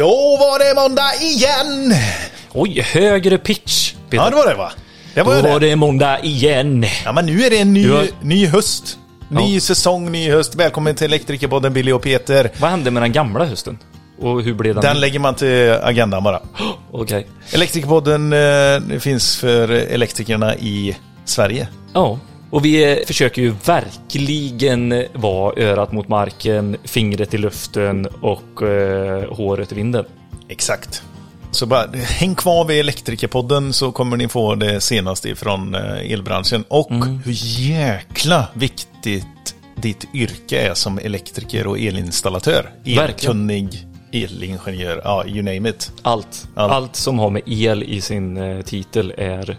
Då var det måndag igen! Oj, högre pitch. Peter. Ja, det var det va? Det var Då ju var det. det måndag igen. Ja, men nu är det en ny, har- ny höst. Ny Ja. säsong, ny höst. Välkommen till Elektrikerpodden Billy och Peter. Vad hände med den gamla hösten? Och hur blev den? Den lägger man till agendan bara. Okej. Elektrikerpodden eh, finns för elektrikerna i Sverige. Ja. Och vi försöker ju verkligen vara örat mot marken, fingret i luften och eh, håret i vinden. Exakt. Så bara häng kvar vid Elektrikerpodden så kommer ni få det senaste ifrån eh, elbranschen. Och hur jäkla viktigt ditt yrke är som elektriker och elinstallatör. Verkligen. Elkunnig, elingenjör, ja, you name it. Allt. Allt. Allt som har med el i sin eh, titel är...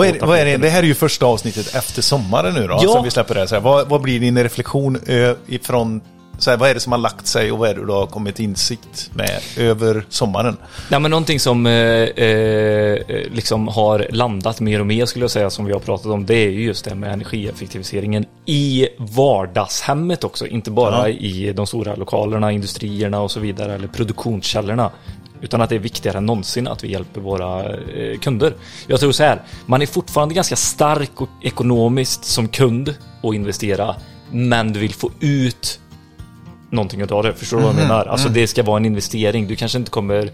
Vad är, det- vad är det? det här är ju första avsnittet efter sommaren nu då, Ja. som vi släpper det här. Så här vad, vad blir din reflektion ö, ifrån, så här, vad är det som har lagt sig och vad är det du har kommit insikt med över sommaren? Nej, men någonting som eh, liksom har landat mer och mer skulle jag säga som vi har pratat om det är ju just det med energieffektiviseringen i vardagshemmet också. Inte bara Ja. i de stora lokalerna, industrierna och så vidare eller produktionskällorna. Utan att det är viktigare än någonsin att vi hjälper våra eh, kunder. Jag tror så här, man är fortfarande ganska stark och ekonomiskt som kund och investera. Men du vill få ut någonting utav det. Förstår du vad jag menar? Alltså det ska vara en investering. Du kanske inte kommer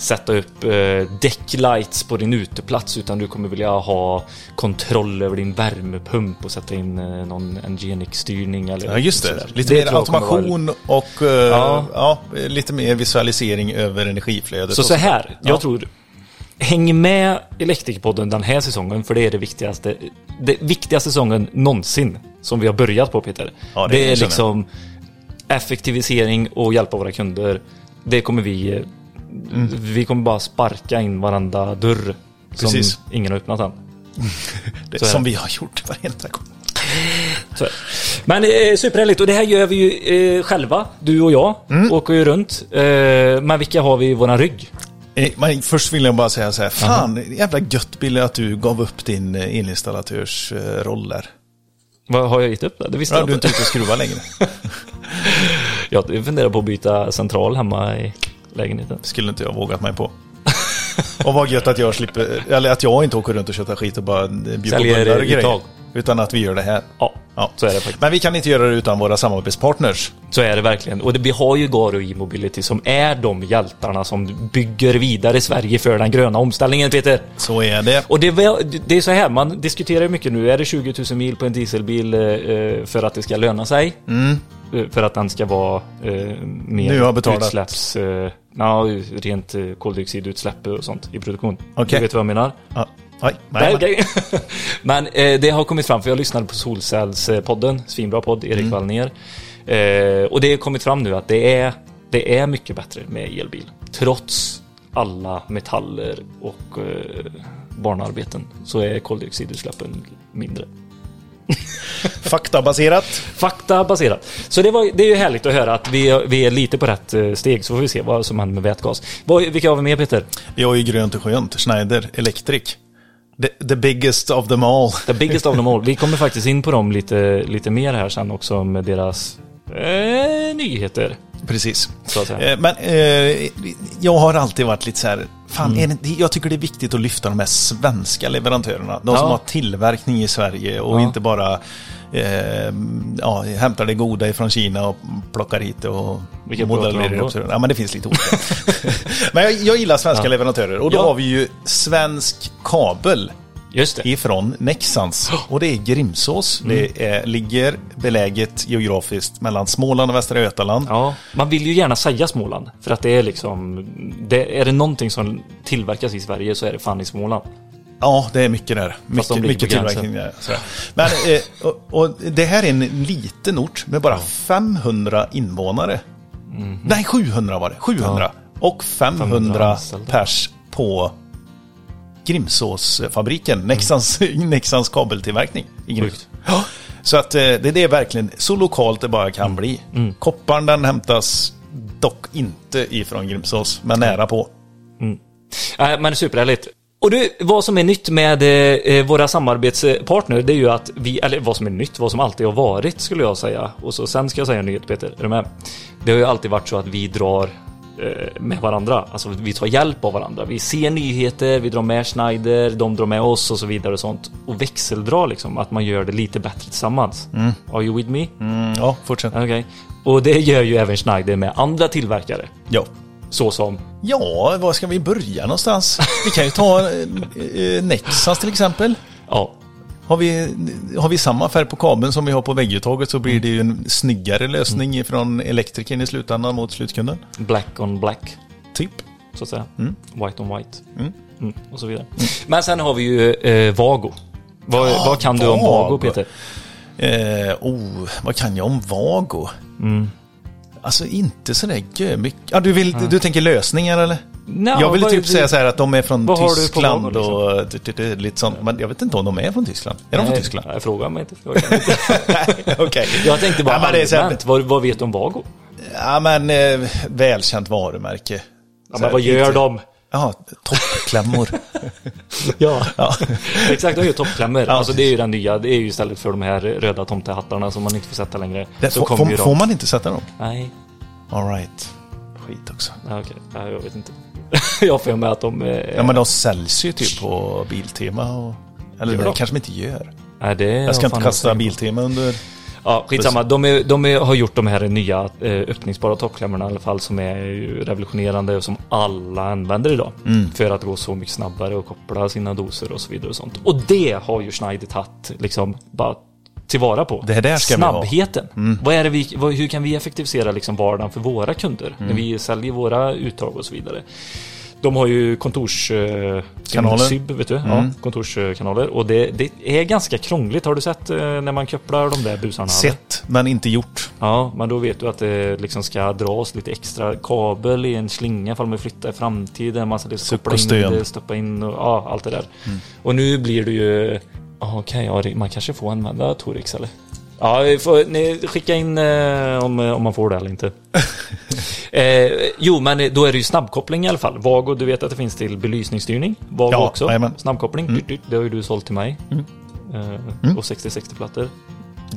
sätta upp eh, decklights på din uteplats utan du kommer vilja ha kontroll över din värmepump och sätta in eh, någon Ngenic-styrning eller Ja, just det. Lite mer tror jag kommer vara- automation och eh, ja. Ja. lite mer visualisering över energiflödet. Så så här, Ja. jag tror Häng med Elektrikerpodden den här säsongen för det är det viktigaste Det viktigaste säsongen någonsin Som vi har börjat på Peter Ja, det Det, är liksom Effektivisering och hjälpa våra kunder Det kommer vi eh, Vi kommer bara sparka in varenda dörr Precis. Som ingen har öppnat än det, som vi har gjort varenda gång. Men eh, superhärligt och det här gör vi ju eh, själva Du och jag Mm. åker ju runt eh, Men vilka har vi i våran rygg? Eh, Men först vill jag bara säga så här, fan jävla gött Billy att du gav upp din eh, elinstallatörs eh, där. Vad har jag gett upp det? Det visste Ja, jag du är inte inte ute och skruvar längre. Jag funderar på att byta central hemma i lägenheten. skulle inte jag vågat mig på. Och vad gött att jag slipper, eller att jag inte åker runt och köttar skit och bara bjuder på bullar och grejer. Utan att vi gör det här. Ja, Ja. så är det faktiskt. Men vi kan inte göra det utan våra samarbetspartners. Så är det verkligen. Och det, vi har ju Garo E-mobility som är de hjältarna som bygger vidare Sverige för den gröna omställningen, Peter. Så är det. Och det, det är så här, man diskuterar ju mycket nu. Är det 20 000 mil på en dieselbil eh, eh, för att det ska löna sig? Eh, För att den ska vara eh, mer Nu har betalat. utsläpps... Eh, ja, rent eh, koldioxidutsläpp och sånt i produktion. Okej. Du vet vad jag menar? Ja. Nej, Nej, nej. Men eh, det har kommit fram, för jag lyssnade på Solcellspodden, svinbra podd, Erik Mm. Wallner. Eh, och det har kommit fram nu att det är, det är mycket bättre med elbil. Trots alla metaller och eh, barnarbeten så är koldioxidutsläppen mindre. Faktabaserat. Faktabaserat. Så det, var, det är ju härligt att höra att vi, vi är lite på rätt eh, steg, så får vi se vad som händer med vätgas. Vad, vilka har vi med Peter? Vi har ju grönt och skönt. Schneider Electric. The, the biggest of them all. The biggest of them all. Vi kommer faktiskt in på dem lite, lite mer här sen också med deras eh, nyheter. Precis. Så att säga. Eh, Men eh, jag har alltid varit lite så här, fan, Mm. det, jag tycker det är viktigt att lyfta de här svenska leverantörerna. De Ja. som har tillverkning i Sverige och Ja. inte bara eh, ja, hämtar det goda ifrån Kina och plockar hit och om modellerar upp. Ja, men det finns lite olika. men jag, jag gillar svenska leverantörer och då har vi ju Svensk Kabel Just det. ifrån Nexans. Och det är Grimsås. Mm. Det är, ligger beläget geografiskt mellan Småland och Västra Götaland. Ja, man vill ju gärna säga Småland. För att det är liksom... Det, är det någonting som tillverkas i Sverige så är det fan i Småland. Ja, det är mycket där. Mycket, mycket tillverkning där. Men, eh, och, och det här är en liten ort med bara 500 invånare. Nej, 700 var det. 700. Och 500, 500 anställda. pers på Grimsåsfabriken. Nexans, Nexans kabeltillverkning i Grimsås. Ja, så att eh, det, det är verkligen så lokalt det bara kan bli. Kopparn den hämtas dock inte ifrån Grimsås, men nära på. Äh, men superhärligt. Och du, vad som är nytt med eh, våra samarbetspartner, det är ju att vi, eller vad som är nytt, vad som alltid har varit skulle jag säga. Och så sen ska jag säga en nyhet Peter, är du med? Det har ju alltid varit så att vi drar eh, med varandra. Alltså vi tar hjälp av varandra. Vi ser nyheter, vi drar med Schneider, de drar med oss och så vidare och sånt. Och växeldrar liksom, att man gör det lite bättre tillsammans. Are you with me? Mm, ja, fortsätt. Okej. Och det gör ju även Schneider med andra tillverkare. Ja. Så som Ja, var ska vi börja någonstans? Vi kan ju ta eh, eh, Nexans till exempel. Ja, Har vi, har vi samma färg på kabeln som vi har på vägguttaget så blir det ju en snyggare lösning från elektrikern i slutändan mot slutkunden. black on black, Typ. så att säga. White on white. Mm. Mm, och så vidare. Men sen har vi ju eh, Vago. Vad, Ja, vad kan du om Vago. Peter? Eh, oh, vad kan jag om Vago? Mm. Alltså inte sådär mycket. Ja, du, vill, du tänker lösningar eller? Nå, jag ville vad- typ säga så här att de är från Tyskland Vago, liksom? och lite sånt. Men jag vet inte om de är från Tyskland. Är de från Nej, Tyskland? Jag frågar mig inte. Okej. jag tänkte bara ja, men det är så här- allmänt, vad, vad vet du om Vago? Ja, men eh, välkänt varumärke. Ja, men vad gör lite- de? Ja, toppklämmor. Ja, ja. exakt. De gör toppklämmor. Ja, alltså det är ju den nya. Det är ju istället för de här röda tomtehattarna som man inte får sätta längre. Det, så får, får, man inte sätta dem? Nej, All right. Skit också. ja, okej. Ja, jag vet inte. jag för mig att de... eh, Ja, men de säljs ju typ på Biltema och... Eller det de? kanske de inte gör. Nej, det Jag ska inte kasta Biltema under... Ja, skitsamma. De, är, de är, har gjort de här nya eh, öppningsbara toppklämmorna i alla fall som är revolutionerande och som alla använder idag. Mm. För att gå så mycket snabbare och koppla sina doser och så vidare och sånt. Och det har ju Schneider tagit liksom bara tillvara på. Det där ska vi ha. Mm. Snabbheten. Vad är det vi, vad, hur kan vi effektivisera liksom vardagen för våra kunder Mm. när vi säljer våra uttag och så vidare. De har ju kontors... Eh. SYB, vet du? Ja, Mm. kontorskanaler. Och det, det är ganska krångligt. Har du sett eh, när man kopplar de där busarna? Sett, men inte gjort. Ja, men då vet du att det liksom ska dras lite extra kabel i en slinga ifall man flyttar i framtiden. Man ska koppla in stoppa in och ja, allt det där. Och nu blir det ju... Okej, ja, det- man kanske får använda Torix eller? Ja, vi får, ni, skicka in eh, om, om man får det eller inte. eh, jo, men då är det ju snabbkoppling i alla fall. Vago, du vet att det finns till belysningsstyrning. Vago Ja, också. jajamän. Snabbkoppling. Dyrt. Det har ju du sålt till mig. Eh, Och 60-60-plattor.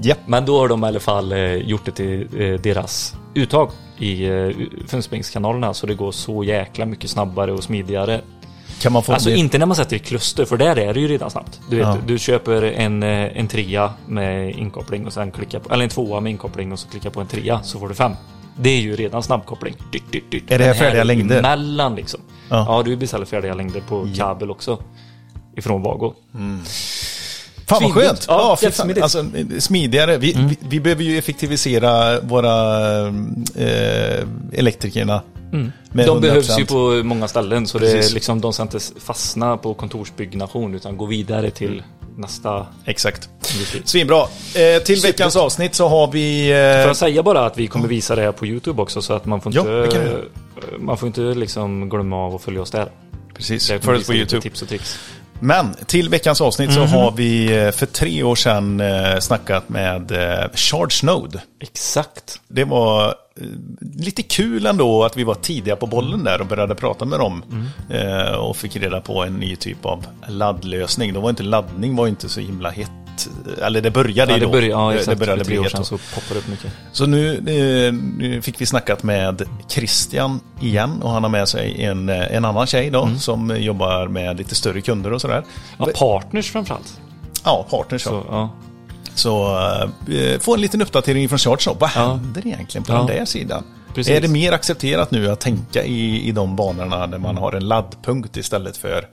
Ja. Men då har de i alla fall eh, gjort det till eh, deras uttag i eh, Funspringskanalerna så det går så jäkla mycket snabbare och smidigare. Kan man få Alltså det? inte när man sätter i kluster för där är det ju redan snabbt. Du, vet, Ja. du köper en, eh, en trea med inkoppling och sen klickar på, eller en tvåa med inkoppling och så klickar på en trea så får du fem. Det är ju redan snabbkoppling. Dyrt, dyrt, dyrt. Är det här färdiga är längder? Mellan liksom. Ja. Ja, du beställer färdiga längder på kabel också. Ifrån Vago. Fan vad skönt! Ja, Ja, jättesmidigt. Alltså, smidigare. Vi, vi, vi behöver ju effektivisera våra eh, elektrikerna. Med De behövs 100%. ju på många ställen så det är liksom, de ska inte fastna på kontorsbyggnation utan gå vidare till nästa Exakt. industri. Svinbra. Eh, till veckans avsnitt så har vi... Får Eh, jag säga bara att vi kommer visa det här på YouTube också så att man får inte, vi göra. man får inte liksom glömma av att följa oss där. precis, vi oss på YouTube. Tips och tricks. Men till veckans avsnitt Mhm. så har vi eh, för tre år sedan eh, snackat med eh, Charge Node. Exakt. Det var lite kul ändå att vi var tidiga på bollen där och började prata med dem. Mm. Och fick reda på en ny typ av laddlösning. Då var inte laddning var inte så himla hett. Eller det började Ja, ju det då. började, ja, exakt. det började bli hett. sedan så poppar det upp mycket. Så nu, eh, nu fick vi snackat med Christian igen och han har med sig en, eh, en annan tjej då Mm. som jobbar med lite större kunder och sådär. Ja, partners framförallt. Ja, partners. Så, ja. så eh, få en liten uppdatering från Charge då. Vad Ja. händer egentligen på Ja. den där sidan? Precis. Är det mer accepterat nu att tänka i, i de banorna där man har en laddpunkt istället för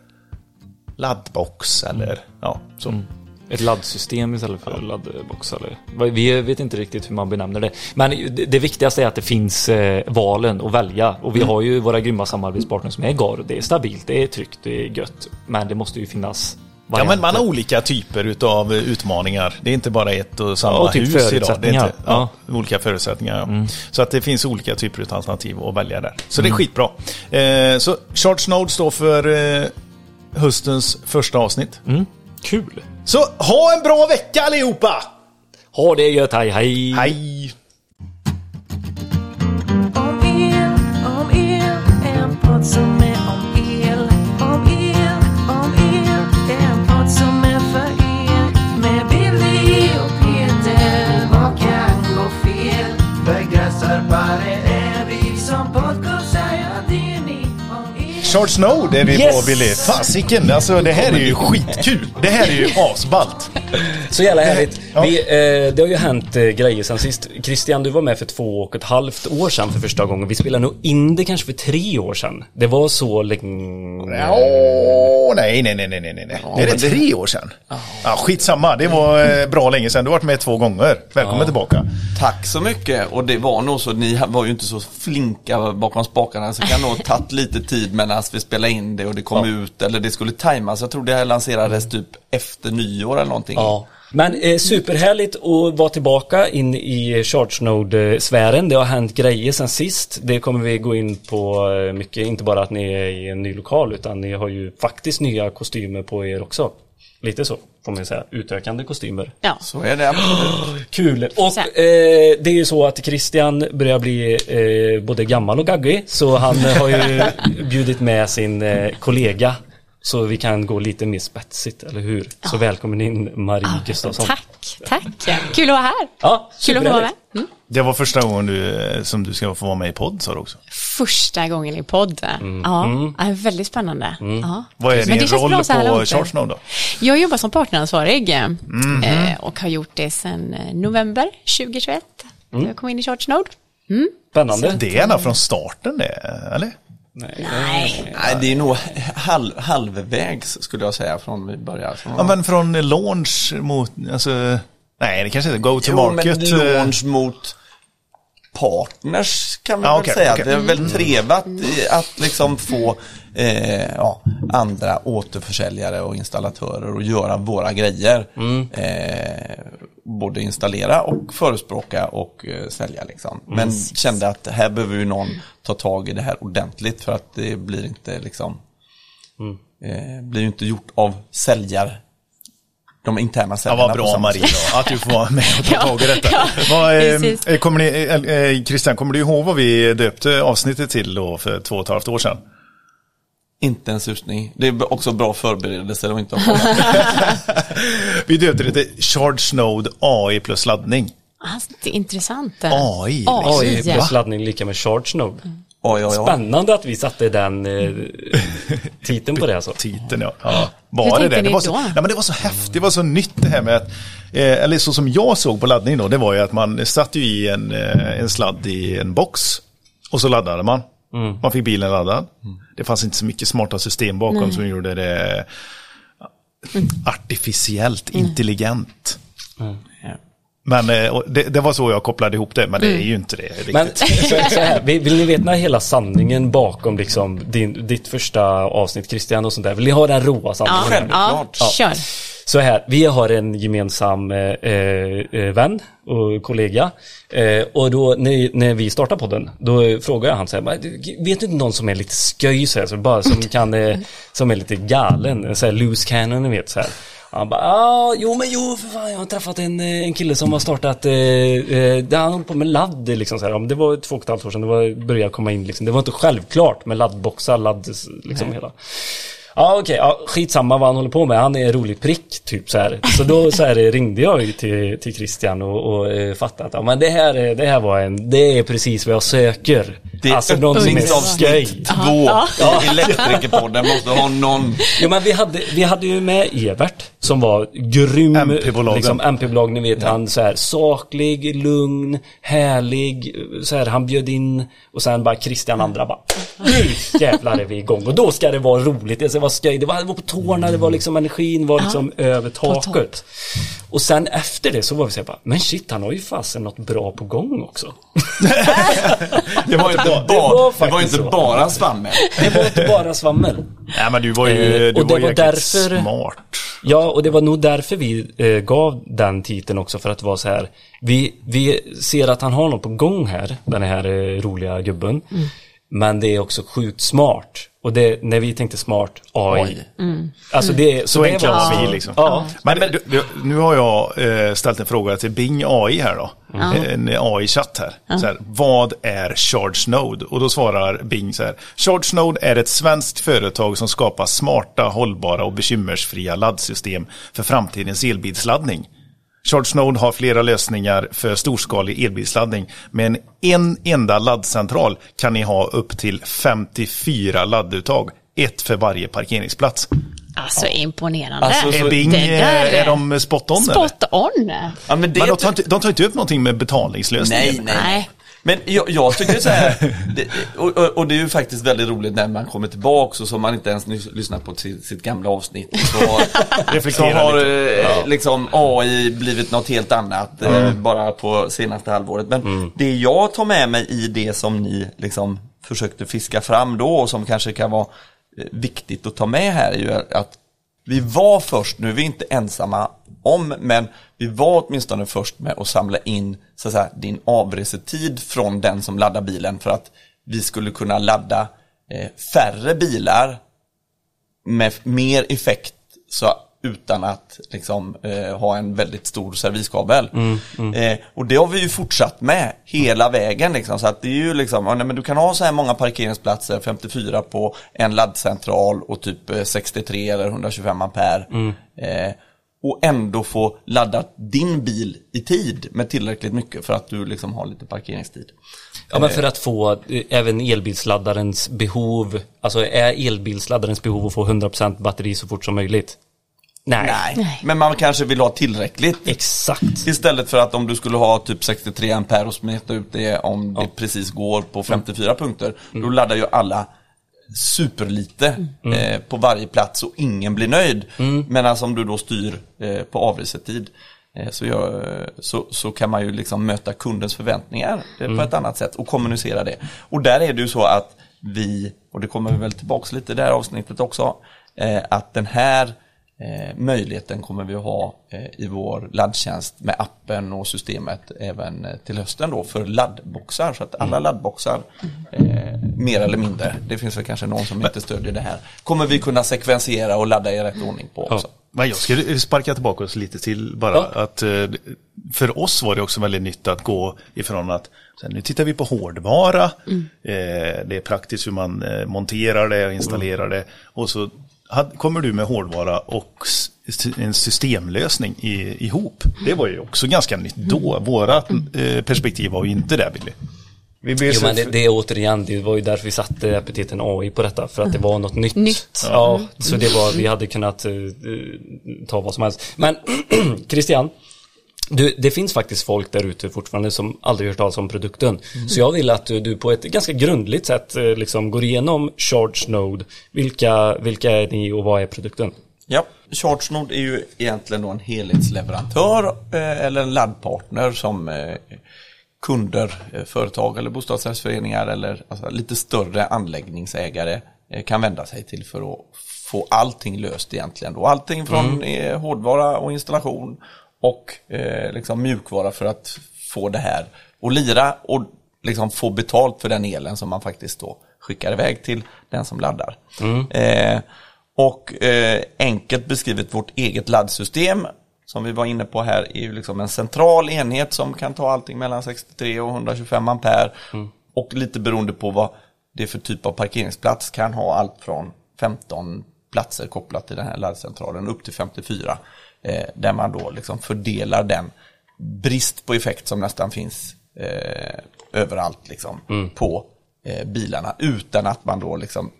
laddbox eller ja, så. Mm. Ett laddsystem istället för laddbox eller? Vi vet inte riktigt hur man benämner det. Men det, det viktigaste är att det finns eh, valen att välja. Och vi har ju våra grymma samarbetspartners som är GAR. Det är stabilt, det är tryggt, det är gött. Men det måste ju finnas Ja, men man har olika typer utav utmaningar. Det är inte bara ett och samma Ja, och typ hus idag. Det är inte, ja, Olika förutsättningar. Ja. Så att det finns olika typer av alternativ att välja där. Så det är skitbra. Eh, så Charge Node står för eh, höstens första avsnitt. Mm. Kul! Så ha en bra vecka allihopa! Ha det gött, hej hej! Hej! Charge Snow är vi Yes! på Billy. Fasiken, alltså det här är ju skitkul. Det här är ju asballt. Så jävla härligt. Ja. Vi, eh, det har ju hänt eh, grejer sen sist. Christian, du var med för två och ett halvt år sedan för första gången. Vi spelade nog in det kanske för tre år sedan. Det var så länge... Åh, nej, nej, nej, nej, nej, nej. är det tre år sedan? Ja, skitsamma, det var eh, bra länge sedan. Du har varit med två gånger. Välkommen tillbaka. Tack så mycket och det var nog så, ni var ju inte så flinka bakom spakarna så det kan nog ha tagit lite tid medan vi spelade in det och det kom ut eller det skulle tajmas. Jag tror det här lanserades typ efter nyår eller någonting. Ja. Men eh, superhärligt att vara tillbaka in i ChargeNode-sfären. Det har hänt grejer sen sist. Det kommer vi gå in på eh, mycket. Inte bara att ni är i en ny lokal utan ni har ju faktiskt nya kostymer på er också. Lite så, får man säga. Utökande kostymer. Ja. Så är det absolut. Kul! Och eh, det är ju så att Christian börjar bli eh, både gammal och gaggig. Så han har ju bjudit med sin eh, kollega. Så vi kan gå lite mer spetsigt, eller hur? Så välkommen in Marie Gustafsson. Tack, tack. Kul att vara här. Ja, Kul att vara med. Mm. Det var första gången du, eh, som du ska få vara med i podd, sa du också. Första gången i podd. Ja, ja, väldigt spännande. Ja. Vad är Men din det känns roll så på långt. Charge Snow då? Jag jobbar som partneransvarig eh, och har gjort det sedan eh, november 2021. Mm. Jag kom in i ChargeNode. Spännande. Det är ena från starten det, eller? Nej, Nej, det är nog halv, halvvägs skulle jag säga från vi började. Från, Ja, men från launch mot, alltså, nej det kanske inte är go to jo, market. men launch mot partners kan vi Ja, väl säga. okej. Det är väl trevligt att, att liksom få eh, ja, andra återförsäljare och installatörer att göra våra grejer. Eh, både installera och förespråka och eh, sälja. Liksom. Men kände att här behöver ju någon ta tag i det här ordentligt för att det blir inte liksom eh, blir ju inte gjort av säljare. De interna Ja, säljarna. vad på bra då, att du får vara med och ta Ja, tag i detta. ja, vad, eh, eh, kommer ni, eh, Christian, kommer du ihåg vad vi döpte avsnittet till då för två och ett halvt år sedan? Inte en susning. Det är också bra förberedelse och inte Vi döpte det till Charge Node AI plus laddning. alltså, det är intressant. AI, liksom. AI ja. plus laddning lika med ChargeNode. Oj, oj, oj. Spännande att vi satte den eh, titeln på det alltså. Titeln ja. ja. Var Hur det det? Det var, så, ja, men det var så häftigt, det var så nytt det här med att, eh, eller så som jag såg på laddning då, det var ju att man satte ju i en, eh, en sladd i en box och så laddade man. Man fick bilen laddad. Det fanns inte så mycket smarta system bakom som gjorde det artificiellt intelligent. Men eh, det, det var så jag kopplade ihop det, men det är ju inte det riktigt. Men så, så här, vill, vill ni veta hela sanningen bakom liksom din, ditt första avsnitt Christian och sånt där? Vill ni ha den råa Ja, sanningen? ja, Självklart. kör. Så här, vi har en gemensam eh, eh, vän och kollega. Eh, och då när, när vi startar podden, då frågar jag han så här, "Men, du, vet du inte någon som är lite sköj så här, så bara som kan, eh, som är lite galen, så här loose cannon, ni vet så här. Han bara, ah, jo men jo för fan jag har träffat en, eh, en kille som har startat, eh, eh, han håller på med ladd liksom så här. Ja, Det var två och ett halvt år sedan, det var, började komma in liksom. Det var inte självklart med laddboxar, ladd, liksom hela. Ja okej, ja, skitsamma vad han håller på med. Han är en rolig prick typ så här. Så då så här, ringde jag ju till, till Christian och, och eh, fattade att ja, men det, här, är- det här var en, det är precis vad jag söker. Det är alltså någon som är öppningsavsnitt skoj. två i Elektrikerpodden. Måste ha någon. Jo men vi hade, vi hade ju med Evert som var grym. MP-bolagen. Liksom, MP-bolag, ni vet han så här saklig, lugn, härlig. Så här, han bjöd in och sen bara Christian andra bara nu jävlar är vi igång och då ska det vara roligt, vara skoj, det var, det var på tårna, det var liksom energin var liksom över taket. Och sen efter det så var vi såhär men shit han har ju fasen något bra på gång också. Det var inte, var bara, det var inte bara svammel. Det var inte bara svammel. Nej men du var ju, Eh, du och det var var därför- smart. Ja, och det var nog därför vi eh, gav den titeln också för att det var så här. Vi, vi ser att han har något på gång här, den här eh, roliga gubben. Men det är också sjukt smart. Och det, när vi tänkte smart, AI. Alltså det, Så det enkla var- vi liksom. Ja. Men du, du, nu har jag eh, ställt en fråga till Bing AI här då. En AI-chatt här. Så här. Vad är Charge Node? Och då svarar Bing så här. Charge Node är ett svenskt företag som skapar smarta, hållbara och bekymmersfria laddsystem för framtidens elbilsladdning. Charge Node har flera lösningar för storskalig elbilsladdning. Med en enda laddcentral kan ni ha upp till 54 ladduttag ett för varje parkeringsplats. Alltså imponerande. Alltså, så- Är Bing, det där eh, är de spot on? Spot on. Ja, men det Men de tar, inte, de tar inte upp någonting med betalningslösningen? Nej, nej. Nej. Men jag, jag tycker så här, det, och, och, det är ju faktiskt väldigt roligt när man kommer tillbaks och så man inte ens lyssnat på sitt, sitt gamla avsnitt. Så, så har eh, liksom AI blivit något helt annat eh, bara på senaste halvåret. Men det jag tar med mig i det som ni liksom försökte fiska fram då och som kanske kan vara eh, viktigt att ta med här är ju att vi var först, nu är vi inte ensamma om, men vi var åtminstone först med att samla in så att säga, din avresetid från den som laddar bilen för att vi skulle kunna ladda eh, färre bilar med mer effekt så, utan att liksom, eh, ha en väldigt stor serviskabel. Eh, och det har vi ju fortsatt med hela vägen. Liksom, så att det är ju liksom, ja, nej, men du kan ha så här många parkeringsplatser, 54 på en laddcentral och typ eh, 63 eller 125 ampere. Eh, och ändå få ladda din bil i tid med tillräckligt mycket för att du liksom har lite parkeringstid. Ja men för att få eh, även elbilsladdarens behov, alltså är elbilsladdarens behov att få 100% batteri så fort som möjligt? Nej. Nej, men man kanske vill ha tillräckligt. Exakt. Istället för att om du skulle ha typ 63 ampere och smeta ut det om det precis går på 54 punkter. Då laddar ju alla superlite eh, på varje plats och ingen blir nöjd. Medan om du då styr eh, på avresetid eh, så, gör, så, så kan man ju liksom möta kundens förväntningar eh, på ett annat sätt och kommunicera det. Och där är det ju så att vi, och det kommer vi väl tillbaks lite i det här avsnittet också, eh, att den här Eh, möjligheten kommer vi att ha eh, i vår laddtjänst med appen och systemet även eh, till hösten då för laddboxar. Så att alla laddboxar, eh, mer eller mindre, det finns väl kanske någon som inte stödjer det här, kommer vi kunna sekvensera och ladda i rätt ordning på också. Men jag ska sparka tillbaka oss lite till bara. Ja. Att, eh, för oss var det också väldigt nytt att gå ifrån att nu tittar vi på hårdvara. Eh, det är praktiskt hur man monterar det och installerar det. Och så kommer du med hårdvara och en systemlösning i, ihop. Det var ju också ganska nytt då. Våra eh, perspektiv var ju inte där Billy. Vi Jo men det, det är återigen, det var ju därför vi satte epiteten AI på detta, för att det var något nytt. Nytt. Ja, så det var, vi hade kunnat eh, ta vad som helst. Men Christian, du, det finns faktiskt folk där ute fortfarande som aldrig hört talas om produkten. Så jag vill att du, du på ett ganska grundligt sätt eh, liksom går igenom Charge Node. Vilka, vilka är ni och vad är produkten? Ja, ChargeNode är ju egentligen en helhetsleverantör eh, eller en laddpartner som eh, kunder, företag eller bostadsrättsföreningar eller alltså, lite större anläggningsägare kan vända sig till för att få allting löst egentligen. Då. Allting från eh, hårdvara och installation och eh, liksom mjukvara för att få det här att lira och liksom få betalt för den elen som man faktiskt då skickar iväg till den som laddar. Eh, och eh, enkelt beskrivet vårt eget laddsystem som vi var inne på här är ju liksom en central enhet som kan ta allting mellan 63 och 125 ampere. Och lite beroende på vad det är för typ av parkeringsplats kan ha allt från 15 platser kopplat till den här laddcentralen upp till 54. Eh, där man då liksom fördelar den brist på effekt som nästan finns eh, överallt liksom, på eh, bilarna utan att man då liksom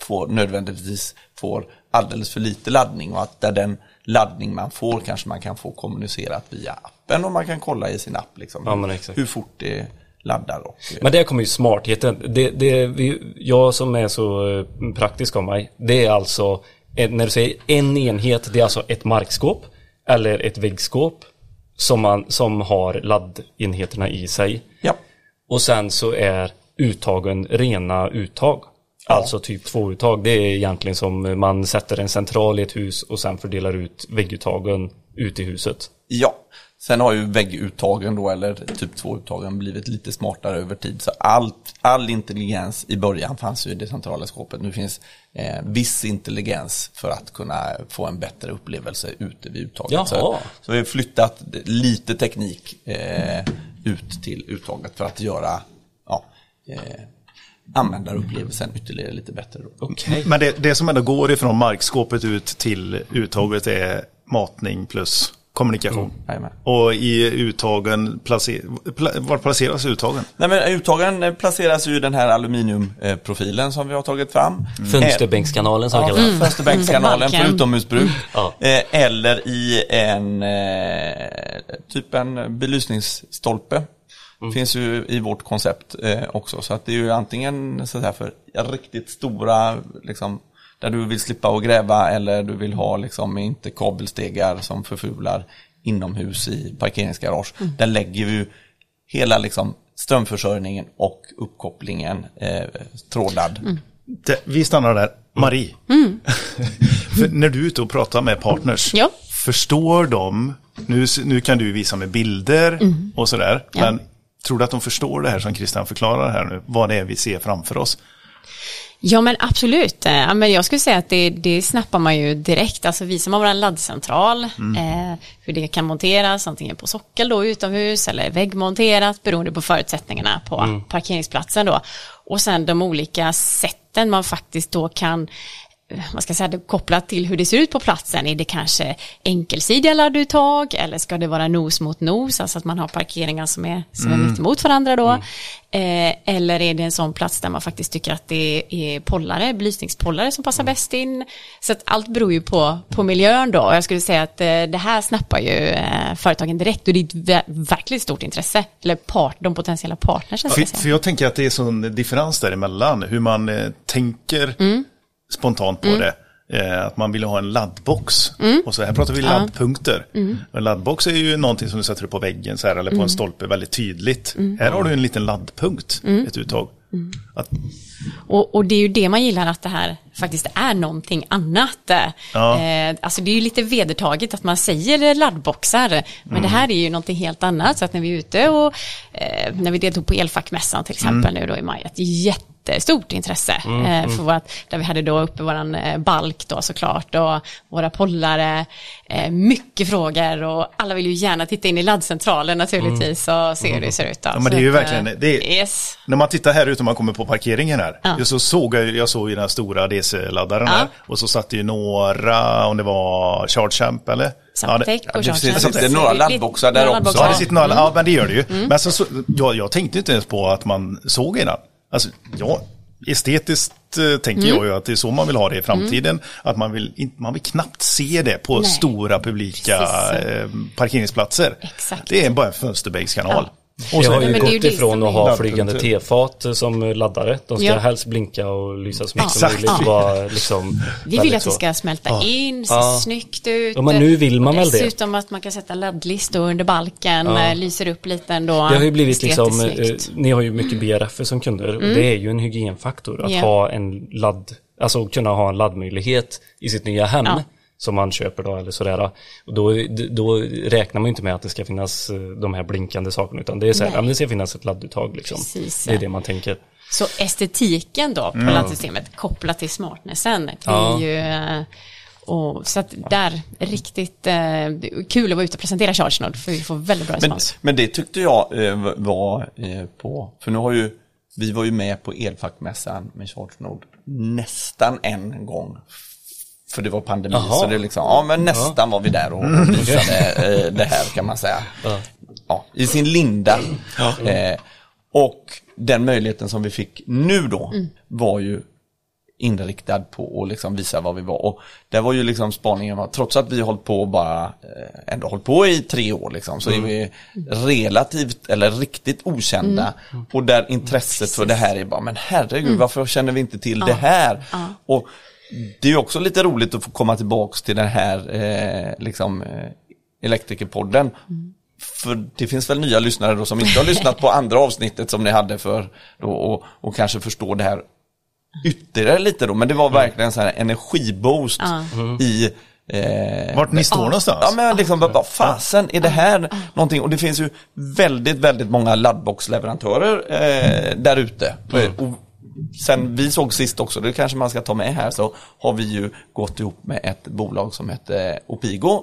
får nödvändigtvis får alldeles för lite laddning och att där den laddning man får kanske man kan få kommunicerat via appen och man kan kolla i sin app liksom, Ja, hur fort det laddar. Och, eh, Men där kommer ju smartheten. Det, det, jag som är så eh, praktisk av mig, det är alltså, när du säger en enhet, det är alltså ett markskåp eller ett väggskåp som, man, som har laddenheterna i sig. ja. Och sen så är uttagen rena uttag. Alltså typ två uttag. Det är egentligen som man sätter en central i ett hus och sen fördelar ut vägguttagen ut i huset. Ja, sen har ju vägguttagen då, eller typ 2-uttagen blivit lite smartare över tid. Så allt, all intelligens i början fanns ju i det centrala skåpet. Nu finns eh, viss intelligens för att kunna få en bättre upplevelse ute vid uttaget. Jaha. Så, så vi har flyttat lite teknik eh, ut till uttaget för att göra ja, eh, användarupplevelsen ytterligare lite bättre. Då. Men det, det som ändå går ifrån markskåpet ut till uttaget är matning plus kommunikation. Jajamän. Och i uttagen, placer, pla, var placeras uttagen? Nej men uttagen eh, placeras ju i den här aluminiumprofilen som vi har tagit fram. Fönsterbänkskanalen som Ja, kallar den. Fönsterbänkskanalen för utomhusbruk. Ja. Eh, eller i en eh, typ en belysningsstolpe. Finns ju i vårt koncept eh, också. Så att det är ju antingen så här för riktigt stora, liksom, där du vill slippa att gräva eller du vill ha liksom inte kabelstegar som förfular inomhus i parkeringsgarage. Där lägger vi ju hela liksom strömförsörjningen och uppkopplingen eh, trådad. Det, vi stannar där. Marie, För när du är ute och pratar med partners, Ja. förstår de, nu, nu kan du visa med bilder och sådär, men tror du att de förstår det här som Christian förklarar här nu, vad det är vi ser framför oss? Ja men absolut. Eh, Ja, men jag skulle säga att det, det snappar man ju direkt. Alltså vi som har vår laddcentral, eh, hur det kan monteras antingen på sockel då utomhus eller väggmonterat beroende på förutsättningarna på parkeringsplatsen då. Och sen de olika sätten man faktiskt då kan eh, vad ska säga, kopplat till hur det ser ut på platsen. Är det kanske enkelsidiga ladduttag eller ska det vara nos mot nos, alltså att man har parkeringar som är, som är mitt emot varandra då. Eh, eller är det en sån plats där man faktiskt tycker att det är pollare, belysningspollare som passar bäst in. Så att allt beror ju på, på miljön då. Och jag skulle säga att eh, det här snappar ju eh, företagen direkt och det är ett ver- verkligen stort intresse. Eller part, de potentiella partnersen ska För, för jag tänker att det är sån differens däremellan, hur man eh, tänker spontant på det. Eh, att man vill ha en laddbox. Och så här pratar vi laddpunkter. En laddbox är ju någonting som du sätter upp på väggen så här, eller på en stolpe väldigt tydligt. Här har du en liten laddpunkt, ett uttag. Att, Och, och det är ju det man gillar att det här faktiskt är någonting annat. Ja. Eh, alltså det är ju lite vedertaget att man säger laddboxar, men det här är ju någonting helt annat. Så att när vi är ute och eh, när vi deltog på elfackmässan till exempel nu då i maj, ett jättestort intresse eh, för vårat, där vi hade då uppe våran eh, balk då såklart och våra pollare, eh, mycket frågor och alla vill ju gärna titta in i laddcentralen naturligtvis och se hur det ser ut. Då. Ja, men det är ju verkligen, det är, Yes. när man tittar här ute och man kommer på parkeringen här, Ja. jag så såg jag, jag såg ju den här stora DC-laddaren Ja. här, och så satt det ju några, om det var ChargeAmp eller? Samtec Ja, och det, det Charge sitter Center. några laddboxar där också. Ja, det sitter några, ja men det gör det ju. Men så, så, jag, jag tänkte inte ens på att man såg innan. Alltså, ja, estetiskt eh, tänker jag ju att det är så man vill ha det i framtiden. Att man vill, man vill knappt se det på Nej. stora publika Precis. eh, parkeringsplatser. Exakt. Det är bara en fönsterbänkskanal. Och så har ju gått ifrån att ha flygande tefat som laddare. De ska Ja. helst blinka och lysa så mycket som möjligt. Ja. Liksom Vi vill att det ska smälta in, se Ja. snyggt ut. Ja, men nu vill man väl det. Dessutom att man kan sätta laddlistor under balken, Ja. eh, lyser upp lite ändå. Det har ju blivit liksom, eh, snyggt. ni har ju mycket BRF som kunder och det är ju en hygienfaktor att Ja. ha en ladd, alltså kunna ha en laddmöjlighet i sitt nya hem Ja. Som man köper då eller sådär. Och då, då räknar man ju inte med att det ska finnas eh, de här blinkande sakerna utan det är så här, ja, men det ska finnas ett ladduttag liksom. Precis, det är det man tänker. Så estetiken då på laddsystemet kopplat till smartnessen blir Ja. ju eh, och så att där, riktigt eh, det är kul att vara ute och presentera ChargeNode för vi får väldigt bra Men, respons. men det tyckte jag eh, var eh, på, för nu har ju, vi var ju med på elfackmässan med ChargeNode nästan en gång. För det var pandemi, Jaha. så det är liksom, ja men nästan var vi där och, och visade eh, det här kan man säga. Ja. I sin linda. Eh, och den möjligheten som vi fick nu då var ju inriktad på att liksom visa vad vi var. Och det var ju liksom spaningen, var, trots att vi hållit på bara, eh, ändå hållit på i tre år liksom, så är vi relativt eller riktigt okända. Och där intresset för det här är bara, men herregud, varför känner vi inte till det här? Och det är ju också lite roligt att få komma tillbaks till den här eh, liksom, eh, Elektrikerpodden. För det finns väl nya lyssnare då som inte har lyssnat på andra avsnittet som ni hade för då, och, och kanske förstår det här ytterligare lite då. Men det var verkligen så här energiboost i eh, Vart ni står någonstans? Ja men liksom, vad fasen, är det här någonting? Och det finns ju väldigt, väldigt många laddboxleverantörer eh, där ute. Och sen vi såg sist också, det kanske man ska ta med här, så har vi ju gått ihop med ett bolag som heter Opigo.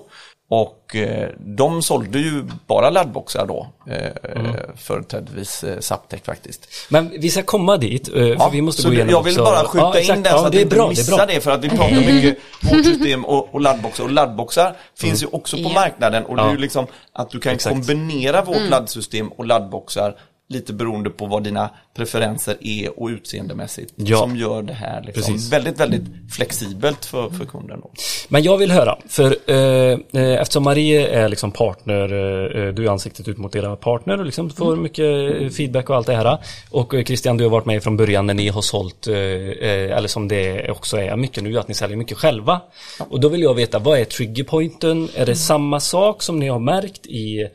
Och eh, de sålde ju bara laddboxar då, eh, företrädesvis eh, Zaptec faktiskt. Men vi ska komma dit, för vi måste gå det- igenom Jag vill också. bara skjuta Ja, in det Ja, så att det vi inte bra, det missar bra. det, för att vi pratar mycket vårt system och, och laddboxar. Och laddboxar finns ju också på Ja. marknaden och det är Ja. ju liksom att du kan Exakt. kombinera vårt laddsystem och laddboxar lite beroende på vad dina preferenser är och utseendemässigt Ja. som gör det här liksom väldigt, väldigt flexibelt för, för kunden. Då. Men jag vill höra, för eh, eh, eftersom Marie är liksom partner, eh, du är ansiktet ut mot era partner och liksom får mycket eh, feedback och allt det här. Och eh, Christian, du har varit med från början när ni har sålt, eh, eh, eller som det också är mycket nu, att ni säljer mycket själva. Och då vill jag veta, vad är triggerpointen? Är det samma sak som ni har märkt i eh,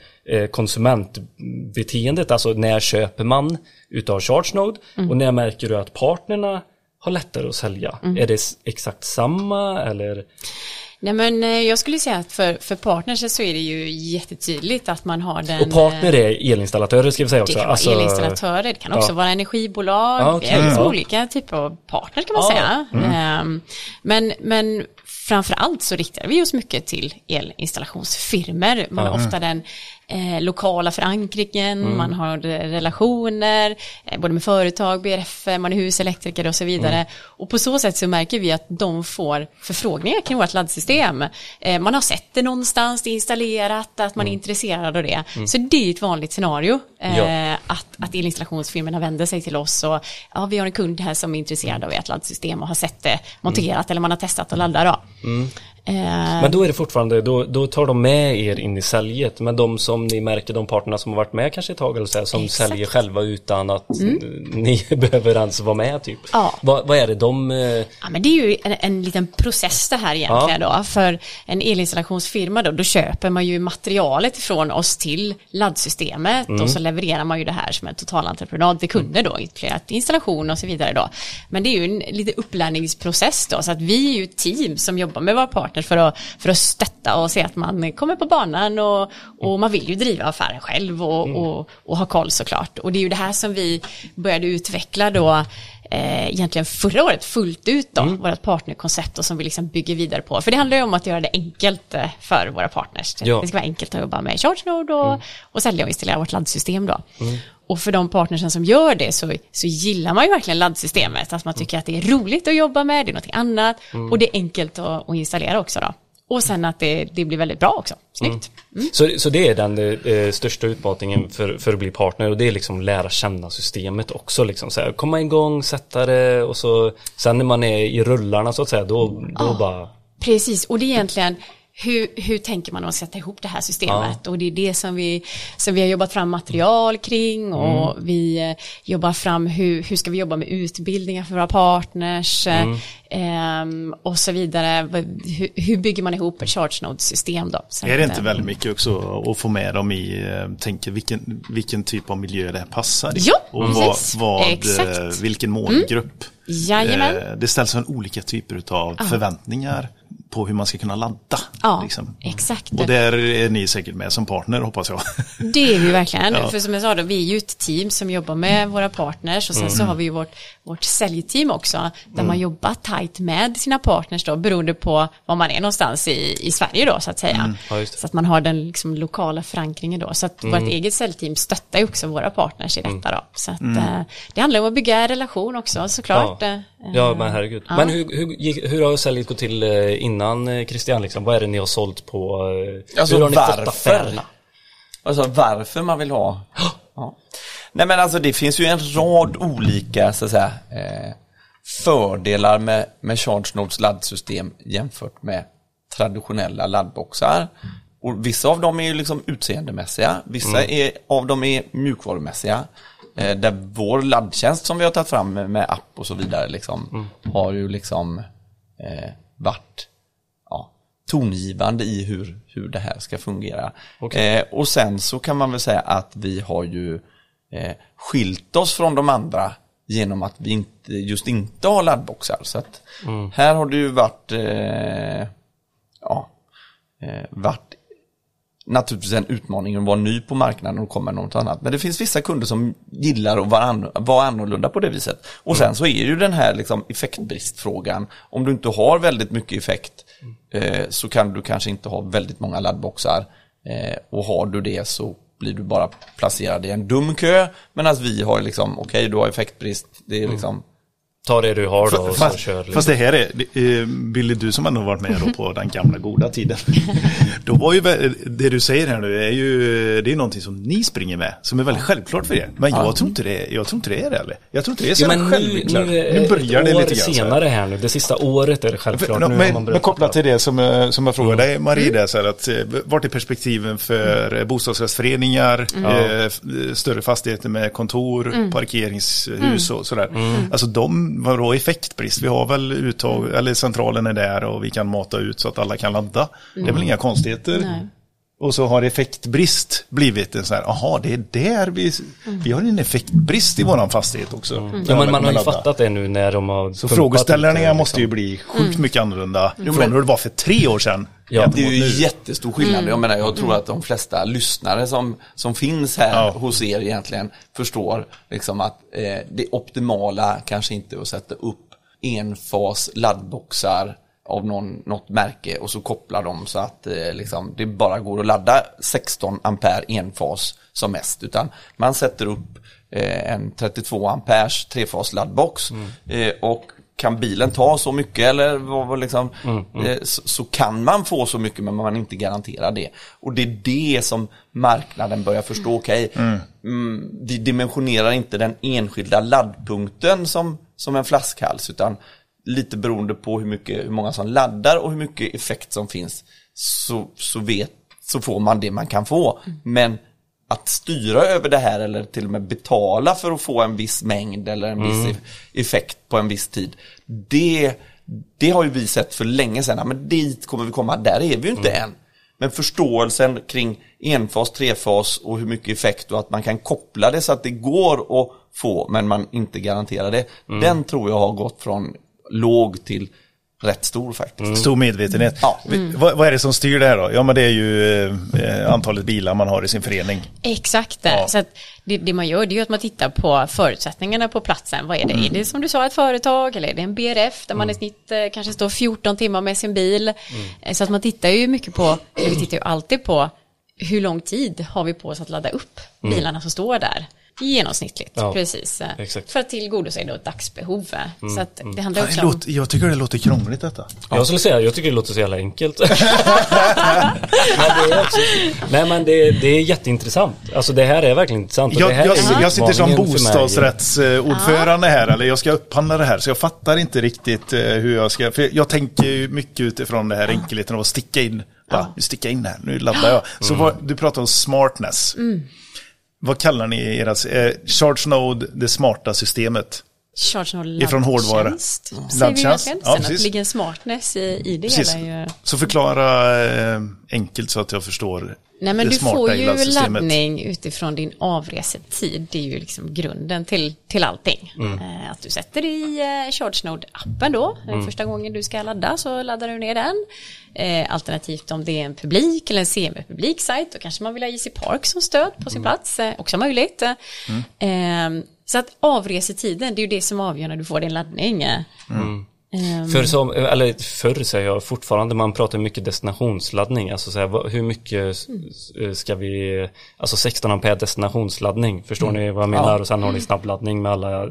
konsumentbeteendet? Alltså när köper man utav ChargeNode? Och när märker du att partnerna har lättare att sälja? Är det exakt samma eller? Nej men eh, jag skulle säga att för, för partners så är det ju jättetydligt att man har den Och partner är elinstallatörer ska vi säga Det också. kan Alltså, vara elinstallatörer, det kan också ja. vara energibolag, Ja, det är liksom Ja. olika typer av partner kan man säga. Ehm, Men, men framför allt så riktar vi oss mycket till elinstallationsfirmor. Man har ofta den eh, lokala förankringen, man har eh, relationer, eh, både med företag, BRF, man är huselektriker och så vidare. Och på så sätt så märker vi att de får förfrågningar kring vårt laddsystem. Eh, man har sett det någonstans, det är installerat, att man är intresserad av det. Så det är ett vanligt scenario. Eh, Ja. att, att elinstallationsfirmorna vänder sig till oss och ja, vi har en kund här som är intresserad av ert laddsystem och har sett det monterat eller man har testat att ladda då. Eh, Men då är det fortfarande, då, då tar de med er in i säljet. Men de som ni märker, de parterna som har varit med kanske ett tag eller så här, som Exakt. Mm. säljer själva utan att eh, ni behöver ens vara med typ. Ja. Vad, vad är det de... eh, Ja, men det är ju en, en liten process det här egentligen då. För en elinstallationsfirma då, då köper man ju materialet från oss till laddsystemet och så levererar man ju det här som en totalentreprenad till kunder då, inkluderat installation och så vidare då. Men det är ju en lite upplärningsprocess då, så att vi är ju ett team som jobbar med våra partners för att, för att stötta och se att man kommer på banan och, och man vill ju driva affären själv och, och, och ha koll såklart. Och det är ju det här som vi började utveckla då eh, egentligen förra året fullt ut då, vårt partnerkoncept och som vi liksom bygger vidare på. För det handlar ju om att göra det enkelt eh, för våra partners. Ja. Det ska vara enkelt att jobba med ChargeNode och, och sälja och installera vårt laddsystem då. Och för de partnersen som gör det så, så gillar man ju verkligen laddsystemet. Att man tycker att det är roligt att jobba med, det är något annat och det är enkelt att, att installera också då. Och sen att det, det blir väldigt bra också. Snyggt. Så, så det är den eh, största utmaningen för, för att bli partner och det är liksom lära känna systemet också liksom så här, komma igång, sätta det och så sen när man är i rullarna så att säga då, då bara Precis, och det är egentligen hur, hur tänker man att sätta ihop det här systemet? Och det är det som vi, som vi har jobbat fram material kring och vi eh, jobbar fram hur, hur ska vi jobba med utbildningar för våra partners eh, ehm, och så vidare. Hur, hur bygger man ihop ett charge node-system då? Så Är det inte eh, väldigt mycket också att få med dem i, tänker vilken, vilken typ av miljö det här passar i? Ja, och vad, vad, Exakt. Mm. vilken målgrupp. Jajamän. Eh, Det ställs en olika typer av förväntningar på hur man ska kunna ladda. Ja, liksom. exakt. Och där är ni säkert med som partner hoppas jag. Det är vi verkligen. Ja. För som jag sa då, vi är ju ett team som jobbar med våra partners och sen så har vi ju vårt, vårt säljteam också där man jobbar tajt med sina partners då beroende på var man är någonstans i, i Sverige då så att säga. Ja, just det. Så att man har den liksom lokala förankringen då. Så att vårt eget säljteam stöttar ju också våra partners i detta då. Så att eh, det handlar om att bygga en relation också såklart. Ja, Eh, ja men herregud. ja. Men hur, hur, hur har säljet gått till eh, innan eh, Christian liksom? Vad är det ni har sålt på? eh, Alltså, hur har ni fått varför? affärerna? Alltså varför man vill ha. Ja. Nej men alltså det finns ju en rad olika så att säga, eh, fördelar med, med ChargeNodes laddsystem jämfört med traditionella laddboxar. Och vissa av dem är ju liksom utseendemässiga, vissa är, av dem är mjukvarumässiga. Eh, där vår laddtjänst som vi har tagit fram med, med app och så vidare liksom, har ju liksom eh, varit tongivande i hur, hur det här ska fungera. Eh, och sen så kan man väl säga att vi har ju eh, skilt oss från de andra genom att vi inte, just inte har laddboxar. Så att här har det ju varit, eh, ja, eh, varit naturligtvis en utmaning att vara ny på marknaden och komma med något annat. Men det finns vissa kunder som gillar att vara, an, vara annorlunda på det viset. Och sen så är ju den här liksom effektbristfrågan, om du inte har väldigt mycket effekt eh, så kan du kanske inte ha väldigt många laddboxar. Eh, och har du det så blir du bara placerad i en dum kö. Medan vi har liksom, okej du har effektbrist, det är liksom Ta det du har då och så Fast, kör. liksom. fast det här är, Billy, du som ändå varit med då på den gamla goda tiden. Då var ju det du säger här nu är ju, det är någonting som ni springer med, som är väldigt självklart för er. Men jag tror inte det, jag tror inte det är det eller? Jag tror inte det är så men nu, självklart. nu, Nu börjar det lite grann. så senare här nu, det sista året är det självklart. Men, nu har man men, men kopplat till det som, eh, som jag frågade dig Marie, där, så här att, eh, vart är perspektiven för eh, bostadsrättsföreningar, f- eh, större fastigheter med kontor, parkeringshus och sådär. Alltså de, vadå effektbrist? Vi har väl uttag, eller centralen är där och vi kan mata ut så att alla kan ladda. Det är väl inga konstigheter. Nej. Och så har effektbrist blivit en sån här, aha det är där vi, vi har en effektbrist i våran fastighet också. Ja, men man har ju fattat det nu när de har Så frågeställningarna det, måste ju liksom. bli sjukt mycket annorlunda från men- hur det var för tre år sedan. Ja. Det är ju nu. jättestor skillnad. Jag menar, jag tror att de flesta lyssnare som, som finns här Ja. hos er egentligen förstår liksom att eh, det optimala kanske inte är att sätta upp enfas laddboxar av någon, något märke och så koppla dem så att eh, liksom, det bara går att ladda 16 ampere enfas som mest. Utan man sätter upp eh, en 32 amperes trefas laddbox eh, och kan bilen ta så mycket eller vad, vad liksom, eh, så, så kan man få så mycket men man inte garanterar det. Och det är det som marknaden börjar förstå. Okej, mm, vi dimensionerar inte den enskilda laddpunkten som, som en flaskhals utan lite beroende på hur, mycket, hur många som laddar och hur mycket effekt som finns så, så, vet, så får man det man kan få. Men att styra över det här eller till och med betala för att få en viss mängd eller en viss eff- effekt på en viss tid. Det, det har ju vi sett för länge sedan, Ja, men dit kommer vi komma, där är vi ju inte än. Men förståelsen kring enfas, trefas och hur mycket effekt och att man kan koppla det så att det går att få men man inte garanterar det. Den tror jag har gått från låg till rätt stor faktiskt. Stor medvetenhet. Ja. Vi- Vad, vad är det som styr det här då? Ja men det är ju eh, antalet bilar man har i sin förening. Exakt, Ja. så att det, det man gör det är ju att man tittar på förutsättningarna på platsen. Vad är det? Är det som du sa ett företag eller är det en BRF där man i snitt eh, kanske står 14 timmar med sin bil? Eh, Så att man tittar ju mycket på, eller vi tittar ju alltid på hur lång tid har vi på oss att ladda upp bilarna som står där. Genomsnittligt, Ja, precis. exakt. För att tillgodose då ett dagsbehov. eh. Så att det handlar Det också om... låter, jag tycker det låter krångligt detta. Jag skulle säga, jag tycker det låter så jävla enkelt. men det är också, nej men det, det är jätteintressant. Alltså det här är verkligen intressant. och Jag, det här jag, är jag sitter som bostadsrättsordförande här, eller jag ska upphandla det här, så jag fattar inte riktigt eh, hur jag ska, för jag tänker mycket utifrån det här enkelheten av att sticka in, nu sticker jag in här, nu laddar jag. Så vad, du pratar om smartness. Vad kallar ni era, eh, Charge Node, det smarta systemet? Charge no Ifrån hårdvara. laddtjänst, Säger vi Laddtjänst, verkligen. ja, att precis. det ligger en smartness i, i det Precis. hela. ju- Så förklara eh, enkelt så att jag förstår Nej men det du smarta får ju laddning utifrån din avresetid. Det är ju liksom grunden till, till allting. Eh, att du sätter i eh, ChargeNode-appen då. Eh, Första gången du ska ladda så laddar du ner den. Eh, alternativt om det är en publik eller en semipublik sajt då kanske man vill ha JC Park som stöd på sin plats. Eh, också möjligt. Eh, så att avresetiden det är ju det som avgör när du får din laddning. Eh, ehm, För som, eller förr säger jag fortfarande, man pratar mycket destinationsladdning. Alltså så här, hur mycket s- ska vi, alltså 16 ampere destinationsladdning, förstår ni vad jag menar? Och sen har ni snabbladdning med alla, eh,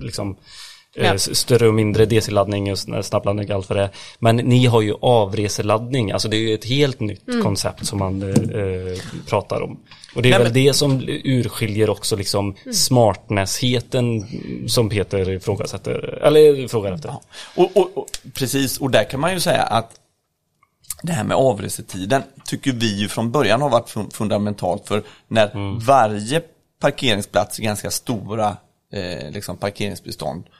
liksom, eh, Ja. s- större och mindre DC-laddning och sn- snabbladdning och allt vad det. Men ni har ju avreseladdning, alltså det är ju ett helt nytt koncept som man eh, eh, pratar om. Och det är Nej, väl men- det som urskiljer också liksom smartnessheten som Peter ifrågasätter, eller frågar efter. Och, och, och, precis, och där kan man ju säga att det här med avresetiden tycker vi ju från början har varit fun- fundamentalt för när varje parkeringsplats ganska stora eh, liksom parkeringsbestånd eh,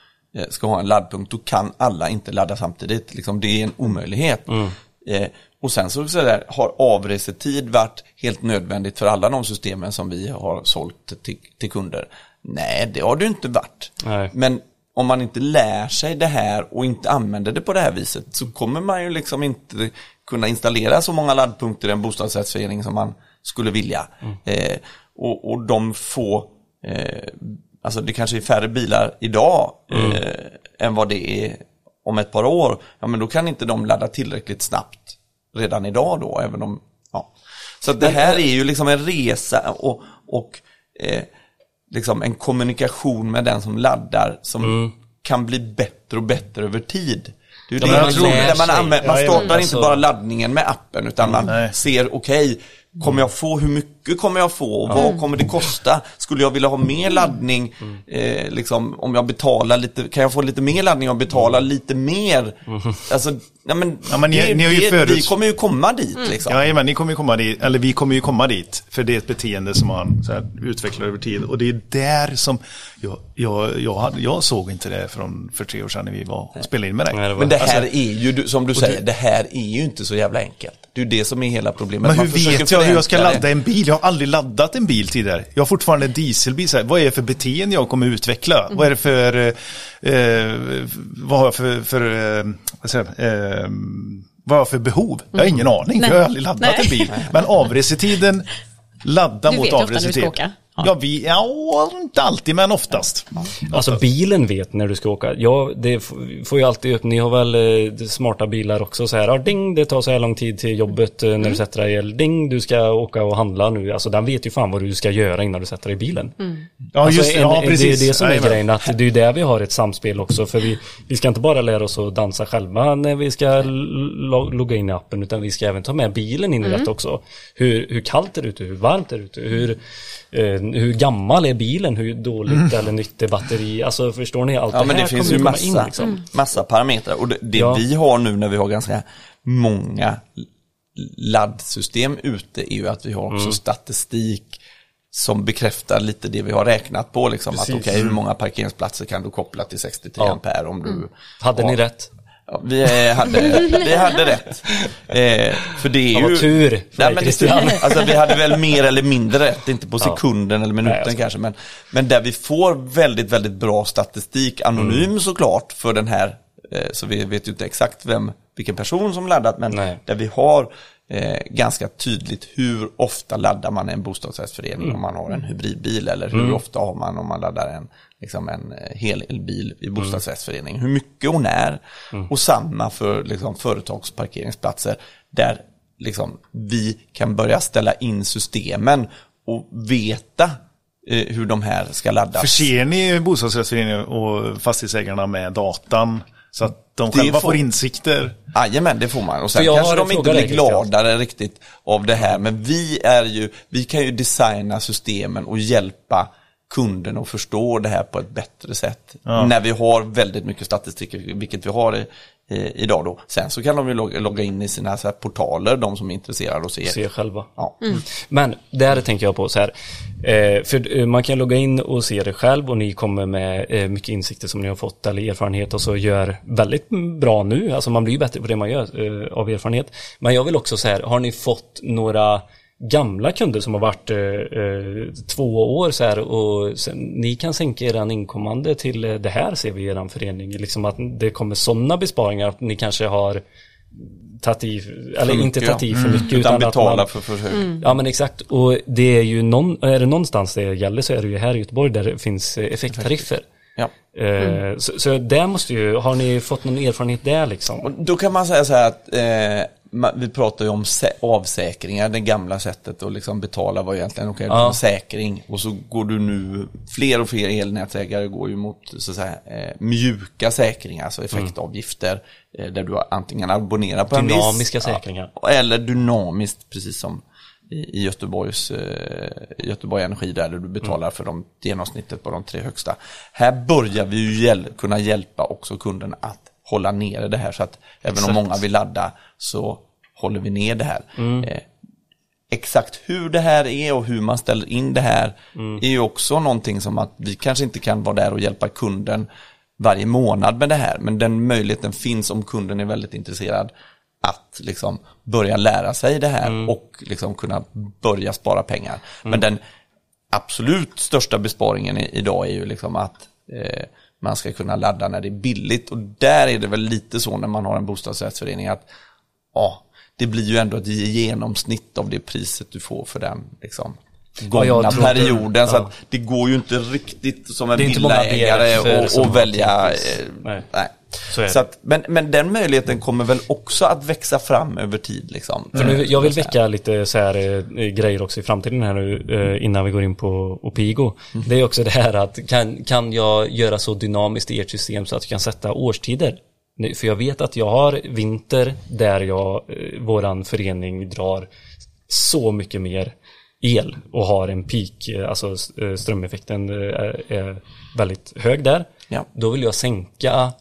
ska ha en laddpunkt, då kan alla inte ladda samtidigt. Liksom, det är en omöjlighet. Eh, och sen så, så där, har avresetid varit helt nödvändigt för alla de systemen som vi har sålt till, till kunder. Nej, det har det inte varit. Nej. Men om man inte lär sig det här och inte använder det på det här viset så kommer man ju liksom inte kunna installera så många laddpunkter i en bostadsrättsförening som man skulle vilja. Eh, och, och de få, eh, alltså det kanske är färre bilar idag eh, än vad det är om ett par år. Ja men då kan inte de ladda tillräckligt snabbt redan idag då, även om, ja. Så det här är ju liksom en resa och, och eh, liksom en kommunikation med den som laddar som kan bli bättre och bättre över tid. Det är ju Ja, det man tror, man, man startar inte Alltså- bara laddningen med appen utan man Nej. ser, okej, kommer jag få, hur mycket kommer jag få och vad kommer det kosta? Skulle jag vilja ha mer laddning, eh, liksom, om jag betalar lite, kan jag få lite mer laddning och betala lite mer? Alltså, nej men, Ja, men ni- det, ni har ju det, förut- vi kommer ju komma dit liksom. Ja, men ni kommer ju komma dit, eller vi kommer ju komma dit. För det är ett beteende som man så här, utvecklar över tid. Och det är där som, jag, jag, jag, hade, jag såg inte det från, för tre år sedan när vi var och spelade in med dig. Det Men det här Alltså- är ju, som du säger, det här är ju inte så jävla enkelt. Det är det som är hela problemet. Men hur vet jag hur jag ska ladda en bil? Jag har aldrig laddat en bil tidigare. Jag har fortfarande en dieselbil. Så här, vad är det för beteende jag kommer utveckla? Vad är det för, eh, eh, vad har jag för, för eh, vad säger eh, vad har jag för behov? Jag har ingen aning, för jag har aldrig laddat Nej. en bil. Men avresetiden, ladda Du mot vet ju ofta när du ska åka. Ja. Vi, ja, inte alltid, men oftast. Alltså bilen vet när du ska åka. Ja, det får ju alltid upp. Ni har väl eh, smarta bilar också så här. Ja, ding, det tar så här lång tid till jobbet eh, när du sätter dig. Eller ding, du ska åka och handla nu. Alltså den vet ju fan vad du ska göra innan du sätter dig i bilen. Ja, Alltså, just en- Ja, precis. Det är det som är Jajamän. grejen, att det är där vi har ett samspel också. För vi, vi ska inte bara lära oss att dansa själva när vi ska lo- logga in i appen, utan vi ska även ta med bilen in i detta också. Hur, hur kallt är det ute? Hur varmt är det ute? Hur, eh, hur gammal är bilen? Hur dåligt eller nytt är batteri? Alltså förstår ni? Allt Ja men här det finns ju massa, in liksom. massa parametrar. Och det, det Ja. vi har nu när vi har ganska många laddsystem ute är ju att vi har också Mm. statistik som bekräftar lite det vi har räknat på. Liksom, att okej, hur många parkeringsplatser kan du koppla till 63 Ja. ampere om du... Hade ni rätt? Ja, vi, hade, vi hade rätt. Eh, för det är Ja, ju... vad tur för Nej, men Christian. det, alltså, vi hade väl mer eller mindre rätt, inte på Ja. sekunden eller minuten Nej, kanske. Men, men där vi får väldigt, väldigt bra statistik, anonym Mm. såklart, för den här. Eh, så vi vet ju inte exakt vem, vilken person som laddat, men Nej. där vi har eh, ganska tydligt hur ofta laddar man en bostadsrättsförening Mm. om man har en hybridbil eller hur ofta har man om man laddar en, liksom en eh, hel elbil i bostadsrättsförening. Hur mycket och när. Och samma för liksom, företagsparkeringsplatser där liksom, vi kan börja ställa in systemen och veta eh, hur de här ska laddas. Förser ni bostadsrättsföreningar och fastighetsägarna med datan så att de själva får- får insikter? Jajamän, det får man. Och sen För jag kanske de inte blir gladare riktigt av det här. Men vi är ju, vi kan ju designa systemen och hjälpa kunden att förstå det här på ett bättre sätt. Ja. När vi har väldigt mycket statistik, vilket vi har i, i, idag då. Sen så kan de ju logga, logga in i sina så här portaler, de som är intresserade och ser. Se själva. Ja. Men där tänker jag på så här. Eh, för eh, man kan logga in och se det själv och ni kommer med eh, mycket insikter som ni har fått eller erfarenhet och så gör väldigt bra nu. Alltså man blir ju bättre på det man gör eh, av erfarenhet. Men jag vill också så här, har ni fått några gamla kunder som har varit eh, eh, två år så här och sen, ni kan sänka eran inkommande till eh, det här ser vi i eran förening. Liksom att det kommer sådana besparingar att ni kanske har tagit i, eller inte tagit i för mycket Utan utan, att betala man, för för högt. Ja men exakt och det är ju någon, är det någonstans det gäller så är det ju här i Göteborg där det finns eh, effekttariffer. Ja. Eh, så, så där måste ju, har ni fått någon erfarenhet där liksom? Och då kan man säga så här att eh, vi pratar ju om sä- avsäkringar, det gamla sättet att liksom betala var egentligen okej, okay, Ja. säkring och så går du nu, fler och fler elnätsägare går ju mot så att säga, eh, mjuka säkringar, alltså effektavgifter, eh, där du antingen abonnerar på en viss... Dynamiska säkringar. Ja, eller dynamiskt, precis som i, Göteborgs, eh, Göteborg Energi där, där du betalar för de, genomsnittet på de tre högsta. Här börjar vi ju hjäl kunna hjälpa också kunden att hålla nere det här så att även om Exakt. många vill ladda så håller vi ner det här. Eh, exakt hur det här är och hur man ställer in det här är ju också någonting som att vi kanske inte kan vara där och hjälpa kunden varje månad med det här, men den möjligheten finns om kunden är väldigt intresserad att liksom börja lära sig det här och liksom kunna börja spara pengar. Men den absolut största besparingen idag är ju liksom att eh, man ska kunna ladda när det är billigt och där är det väl lite så när man har en bostadsrättsförening att ja, det blir ju ändå ett genomsnitt av det priset du får för den liksom, Ja, gångna inte- perioden. Så ja. att det går ju inte riktigt som en Det villaägare och, och har välja. eh, Nej. Nej. Så är Så att, men, men den möjligheten kommer väl också att växa fram över tid. Liksom. För nu, jag vill väcka lite så här eh, grejer också i framtiden här nu eh, innan vi går in på Opigo. Det är också det här att kan, kan jag göra så dynamiskt i ert system så att jag kan sätta årstider? För jag vet att jag har vinter där jag, eh, våran förening drar så mycket mer el och har en peak, alltså strömeffekten är, är väldigt hög där. Ja. Då vill jag sänka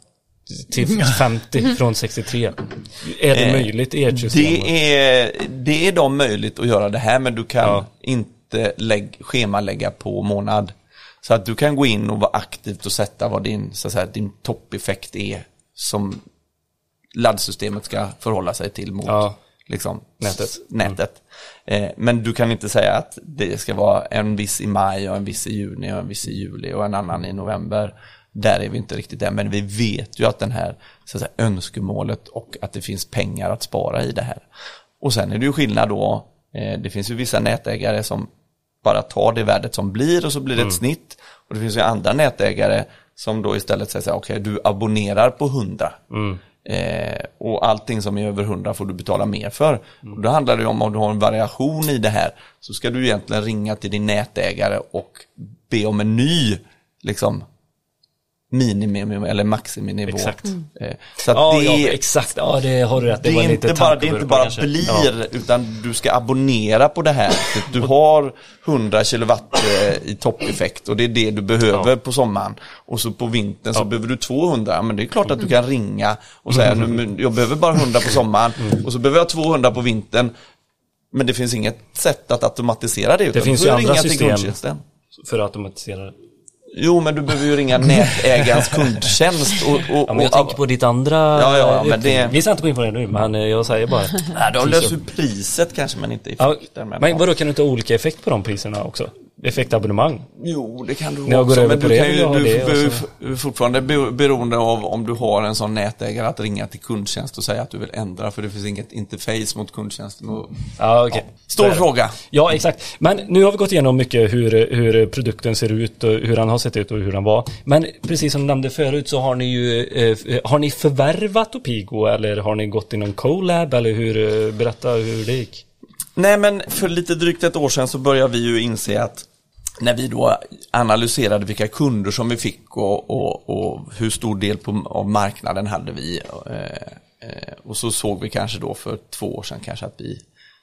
till 50 från 63. Är det Eh, möjligt i ert system? Det är, det är då möjligt att göra det här men du kan Ja. inte lägg, schemalägga på månad. Så att du kan gå in och vara aktivt och sätta vad din, så att säga, din toppeffekt är som laddsystemet ska förhålla sig till mot Ja. liksom, Nätet. nätet. Eh, men du kan inte säga att det ska vara en viss i maj och en viss i juni och en viss i juli och en annan i november. Där är vi inte riktigt än, men vi vet ju att den här så att säga, önskemålet och att det finns pengar att spara i det här. Och sen är det ju skillnad då, eh, det finns ju vissa nätägare som bara tar det värdet som blir och så blir det ett snitt. Och det finns ju andra nätägare som då istället säger så här, okej du abonnerar på 100. Eh, och allting som är över 100 får du betala mer för. Och då handlar det ju om om du har en variation i det här så ska du egentligen ringa till din nätägare och be om en ny liksom minimum eller maximinivå. Exakt. Eh, så att Ja, det, ja, exakt. Ja, det har du rätt. det, var är lite inte bara, det är inte bara kanske. blir, Ja. utan du ska abonnera på det här. För att du har 100 kilowatt eh, i toppeffekt och det är det du behöver Ja. på sommaren. Och så på vintern så behöver du 200. Ja, Men det är klart att du kan ringa och säga nu, men jag behöver bara 100 på sommaren Mm. och så behöver jag 200 på vintern. Men det finns inget sätt att automatisera det. utan finns du ju andra system. För att automatisera det. Jo, men du behöver ju ringa nätägarens kundtjänst. Och, och, Ja, men jag och, tänker på ditt andra... Ja, ja, men det- Vi ska inte gå in på det nu, men eh, jag säger bara. Ja, de löser ju priset kanske, men inte Ja, effekten. men, men ja. vadå, kan du inte ha olika effekt på de priserna också? Effektabonnemang? Jo, det kan du När jag går också, över på du det kan ju, du det och behöver så- f- fortfarande be- beroende av om du har en sån nätägare att ringa till kundtjänst och säga att du vill ändra för det finns inget interface mot kundtjänsten. Och, Ja, okej. Så är Stor fråga. Ja, exakt. Men nu har vi gått igenom mycket hur, hur produkten ser ut och hur han har sett ut och hur han var. Men precis som du nämnde förut så har ni ju, eh, har ni förvärvat Opigo eller har ni gått i någon collab eller hur, eh, berätta hur det gick. Nej, men för lite drygt ett år sedan så började vi ju inse att när vi då analyserade vilka kunder som vi fick och, och, och hur stor del på, av marknaden hade vi. Eh, eh, och så såg vi kanske då för två år sedan kanske att vi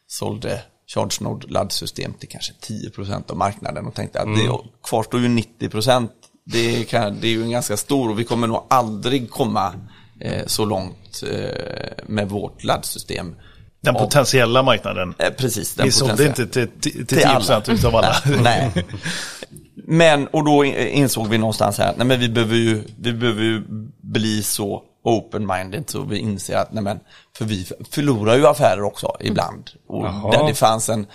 sålde ChargeNode laddsystem till kanske 10% av marknaden och tänkte att det kvarstår ju 90%. Det, kan, det är ju en ganska stor och vi kommer nog aldrig komma eh, så långt eh, med vårt laddsystem. Den Och- potentiella marknaden. Eh, precis, den Vi sålde inte till, till, till Till alla. 10% utav alla. Nej. Men, och då insåg vi någonstans här, nej men vi behöver ju, vi behöver ju bli så open-minded så vi inser att, nej men, för vi förlorar ju affärer också ibland. Och Jaha. där det fanns en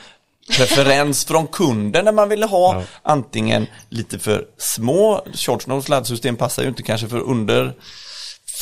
preferens från kunden när man ville ha antingen lite för små, Shortsnode laddsystem passar ju inte kanske för under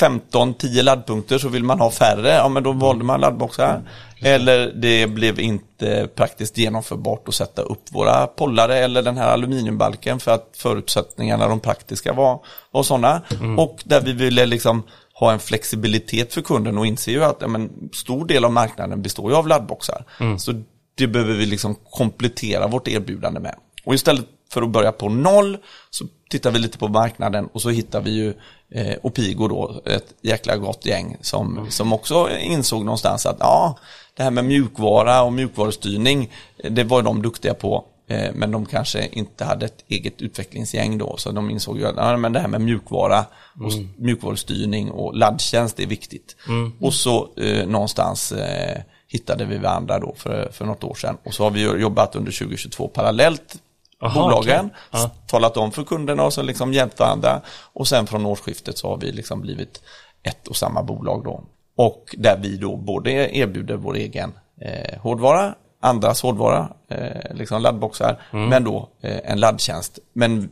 15-10 laddpunkter så vill man ha färre, ja men då valde man laddboxar. Eller det blev inte praktiskt genomförbart att sätta upp våra pollare eller den här aluminiumbalken för att förutsättningarna, de praktiska var, var sådana. Och där vi ville liksom ha en flexibilitet för kunden och inse ju att ja, men, stor del av marknaden består ju av laddboxar. Så det behöver vi liksom komplettera vårt erbjudande med. Och istället för att börja på noll så tittar vi lite på marknaden och så hittar vi ju eh, Opigo då, ett jäkla gott gäng som, som också insåg någonstans att ja, det här med mjukvara och mjukvarustyrning, det var de duktiga på. eh, Men de kanske inte hade ett eget utvecklingsgäng då, så de insåg ju att ja, men det här med mjukvara och s- mjukvarustyrning och laddtjänst är viktigt. Och så eh, någonstans eh, hittade vi varandra då för, för något år sedan. Och så har vi jobbat under 2022 parallellt Aha, bolagen. Ja. talat om för kunderna och så liksom hjälpt varandra. Och sen från årsskiftet så har vi liksom blivit ett och samma bolag då. Och där vi då både erbjuder vår egen eh, hårdvara, andras hårdvara, eh, liksom laddboxar, men då eh, en laddtjänst. Men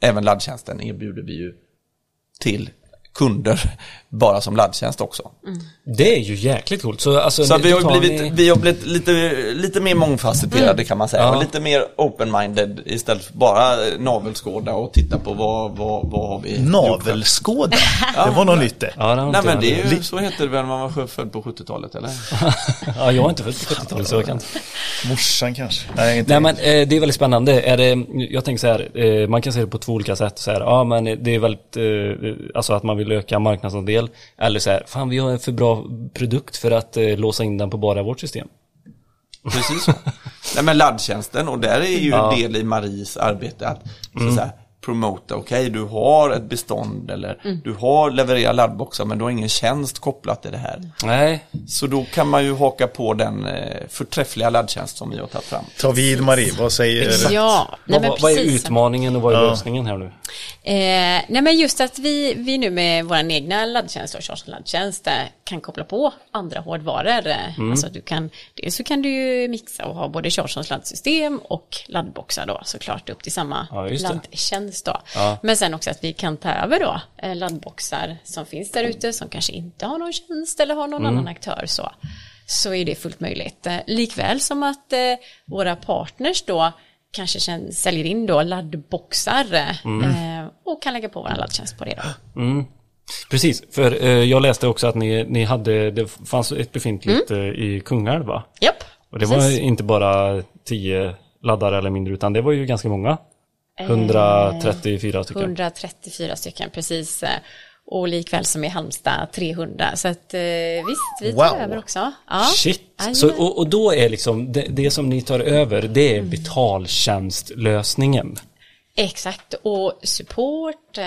även laddtjänsten erbjuder vi ju till kunder bara som laddtjänst också. Det är ju jäkligt coolt. Så, alltså, Så vi har, blivit, ni- vi har blivit lite, lite mer mångfacetterade kan man säga. Ja. Och lite mer open-minded istället för bara navelskåda och titta på vad, vad, vad har vi. Navelskåda, det var något nytt det. Ja, det Nej men det är ju, så heter det väl när man var född på 70-talet eller? Ja, jag är inte född på 70-talet så jag kan. Morsan kanske? Nej, inte Nej men eh, det är väldigt spännande. Är det, jag tänker så här, eh, man kan se det på två olika sätt. Så här, ja men det är väldigt, eh, alltså att man vill öka marknadsandel. Eller så här, fan vi har en för bra produkt för att eh, låsa in den på bara vårt system. Precis så. Nej men laddtjänsten och där är ju Ja. en del i Maries arbete att så att säga, promota, okej du har ett bestånd eller du har levererat laddboxar men du har ingen tjänst kopplat till det här. Nej, Så då kan man ju haka på den eh, förträffliga laddtjänst som vi har tagit fram. Ta vid Marie, vad säger Ja, nej, vad, men vad, vad är precis. utmaningen och vad är Ja. lösningen här nu? Eh, nej men just att vi, vi nu med vår egna laddtjänst och Charles laddtjänst eh, kan koppla på andra hårdvaror. eh, Mm. Alltså du kan, dels så kan du ju mixa och ha både Charles laddsystem och laddboxar då såklart upp till samma Ja, laddtjänst då. Ja. Men sen också att vi kan ta över då eh, laddboxar som finns där ute som kanske inte har någon tjänst eller har någon Mm. annan aktör så. Så är det fullt möjligt. Likväl som att eh, våra partners då kanske säljer in då laddboxar Mm. eh, och kan lägga på vår laddtjänst på det då. Precis, för eh, jag läste också att ni, ni hade, det fanns ett befintligt Mm. eh, i Kungälv va? Japp, Och det var precis. inte bara 10 laddare eller mindre utan det var ju ganska många. 134 stycken. 134 stycken precis. Och likväl som i Halmstad 300. Så att eh, visst, vi tar Wow. över också. Ja. Shit! Så, och, och då är liksom det, det som ni tar över, det är Mm. betaltjänstlösningen. Exakt, och support, eh,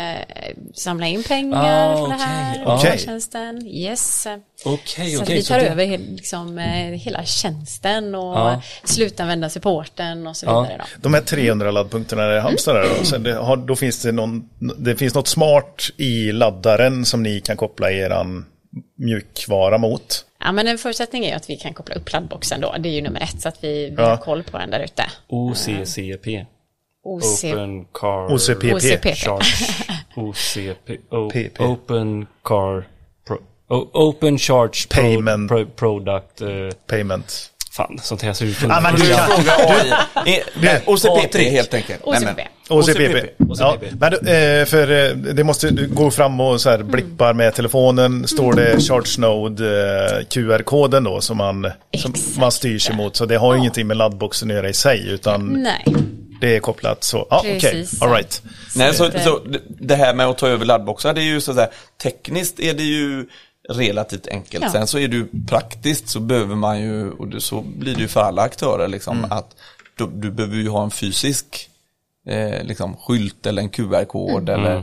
samla in pengar Ah, från det okej. här, Ah. Okej. tjänsten, yes. Okej, så okej. vi så tar det- över he- liksom, eh, hela tjänsten och Ja. slutanvända supporten och så vidare. Då. De här 300 laddpunkterna i Halmstad där då, så det har, då finns det någon, det finns något smart i laddaren som ni kan koppla eran mjukvara mot. Ja, men en förutsättning är ju att vi kan koppla upp laddboxen då. Det är ju nummer ett, så att vi, vi Ja. har koll på den där ute. OCCP. OC... Open Car OCPP. OCPP. Charge. OCP. O, PP. open Car Pro, o, Open Charge Payment. pro, Product. eh, Payment. fan, sånt här ser ut. Ja, men Du kan fråga AI. Nej, OCP3 Patrik. helt enkelt. OCPP. OCPP. Ja, OCPP. men eh, för eh, det måste du går fram och så här blippar med telefonen. Står det Charge Node eh, QR-koden då som man, som man styr sig mot. Så det har ju ingenting med laddboxen att göra i sig utan Nej, det är kopplat så. Ja, okej. Precis. All right. Nej, så, att, så det- här med att ta över laddboxar, det är ju så att säga, tekniskt är det ju relativt enkelt. Ja. Sen så är det ju praktiskt så behöver man ju, och det, så blir det ju för alla aktörer liksom, Mm. att du, du behöver ju ha en fysisk eh, liksom, skylt eller en QR-kod eller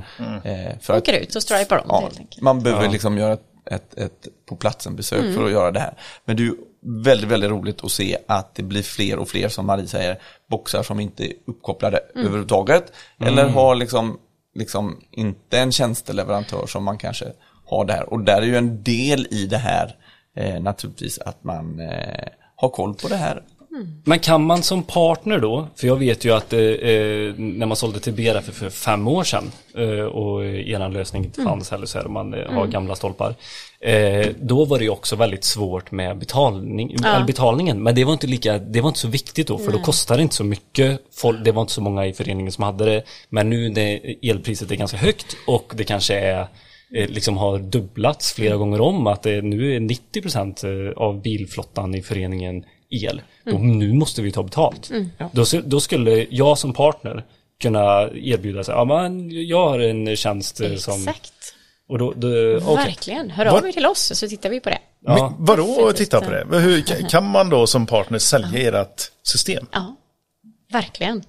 eh, för att åker ut och stripar om ja, helt enkelt. man behöver liksom göra ett, ett, ett på platsen besök för att göra det här. Men ju väldigt, väldigt roligt att se att det blir fler och fler, som Marie säger, boxar som inte är uppkopplade överhuvudtaget. Eller har liksom, liksom inte en tjänsteleverantör som man kanske har där. Och där är ju en del i det här eh, naturligtvis att man eh, har koll på det här. Men kan man som partner då, för jag vet ju att eh, eh, när man sålde till BRF för, för fem år sedan eh, och er lösning inte fanns heller så här, man eh, har gamla stolpar. Eh, då var det ju också väldigt svårt med betalning, eller betalningen, men det var inte lika, det var inte så viktigt då, för då kostade det inte så mycket, Folk, det var inte så många i föreningen som hade det, men nu när elpriset är ganska högt och det kanske är eh, liksom har dubblats flera gånger om, att det nu är 90% av bilflottan i föreningen el. Då, nu måste vi ta betalt. Då, s- då skulle jag som partner kunna erbjuda sig, ja men jag har en tjänst eh, som... Exakt. Och då, då, okej. Verkligen. Hör av er till oss så tittar vi på det. Ja. Men Vadå titta på det? Hur, kan- man då som partner sälja ert system? Ja, verkligen.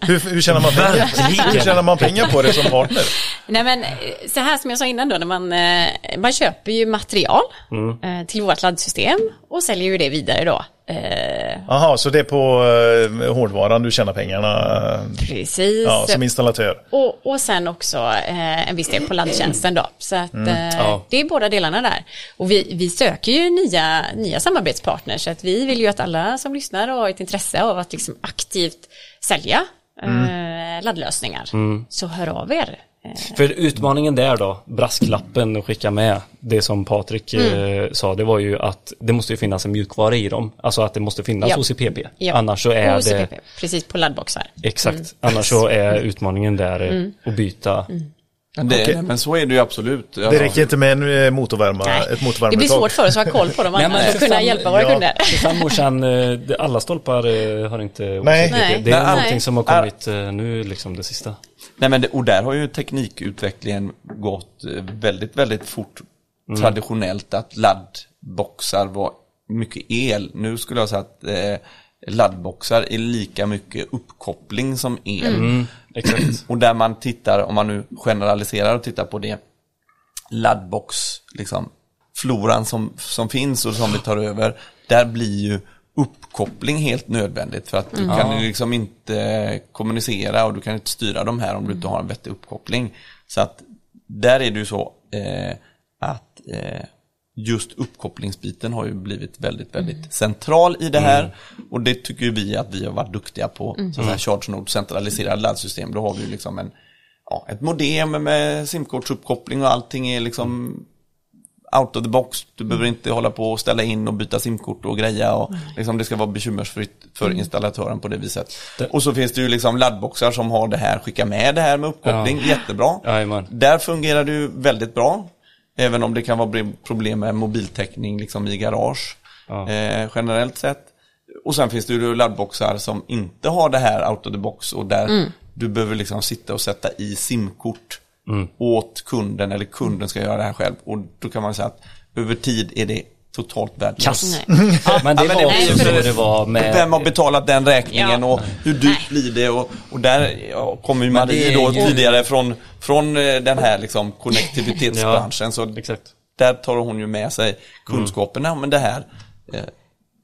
Hur, hur tjänar man pengar? Hur tjänar man pengar på det som partner? Nej men eh, så här som jag sa innan då, när man, eh, man köper ju material eh, till vårt laddsystem och säljer ju det vidare då. Eh, Jaha, så det är på eh, hårdvaran du tjänar pengarna eh, precis. ja, som installatör? Och, och sen också eh, en viss del på laddtjänsten då. Så att eh, Ja. det är båda delarna där. Och vi, vi söker ju nya, nya samarbetspartners. Så att vi vill ju att alla som lyssnar har ett intresse av att liksom aktivt sälja eh, laddlösningar så hör av er. Eh, För utmaningen där då, brasklappen att skicka med, det som Patrik eh, sa, det var ju att det måste finnas en mjukvara i dem. Alltså att det måste finnas Ja. OCPP. ja. Annars så är OCPP, det, precis på laddboxar. exakt, annars så är utmaningen där eh, att byta. Men, det, men så är det ju absolut. Det räcker inte med en eh, motorvärma, Nej, ett det blir svårt för oss att ha koll på dem Nej, men för kunna hjälpa våra ja. kunder. För fem år sedan, alla stolpar eh, har inte Nej. Nej. Det är Nej. någonting som har kommit eh, nu, liksom det sista. Nej men det, och där har ju teknikutvecklingen gått väldigt, väldigt fort. Traditionellt att laddboxar var mycket el. Nu skulle jag säga att eh, laddboxar är lika mycket uppkoppling som el. Mm, exakt. Och där man tittar, om man nu generaliserar och tittar på det, laddbox, liksom, floran som, som finns och som vi tar över, där blir ju uppkoppling helt nödvändigt för att du kan ju liksom inte kommunicera och du kan inte styra de här om du inte har en vettig uppkoppling. Så att där är det ju så eh, att eh, just uppkopplingsbiten har ju blivit väldigt, väldigt central i det här. Och det tycker vi att vi har varit duktiga på. Så här Charge Node centraliserade laddsystem, då har vi ju liksom en, ja, ett modem med simkortsuppkoppling och allting är liksom out of the box. Du behöver inte hålla på och ställa in och byta simkort och greja och liksom det ska vara bekymmersfritt för installatören på det viset. Det- Och så finns det ju liksom laddboxar som har det här, skicka med det här med uppkoppling, jättebra. Jajamän. Där fungerar det ju väldigt bra. Även om det kan vara problem med mobiltäckning liksom i garage. Ja. Eh, generellt sett. Och sen finns det ju laddboxar som inte har det här out of the box och där du behöver liksom sitta och sätta i simkort åt kunden eller kunden ska göra det här själv. Och då kan man säga att över tid är det totalt. Kass. Nej. Men det Ja, men var det också så det var med... Vem har betalat den räkningen Ja. och hur dyrt blir det? Och, och där ja, kommer ju Men Marie då ju- tidigare från, från eh, den här liksom konnektivitetsbranschen. Så Exakt. där tar hon ju med sig kunskaperna om det här. Eh,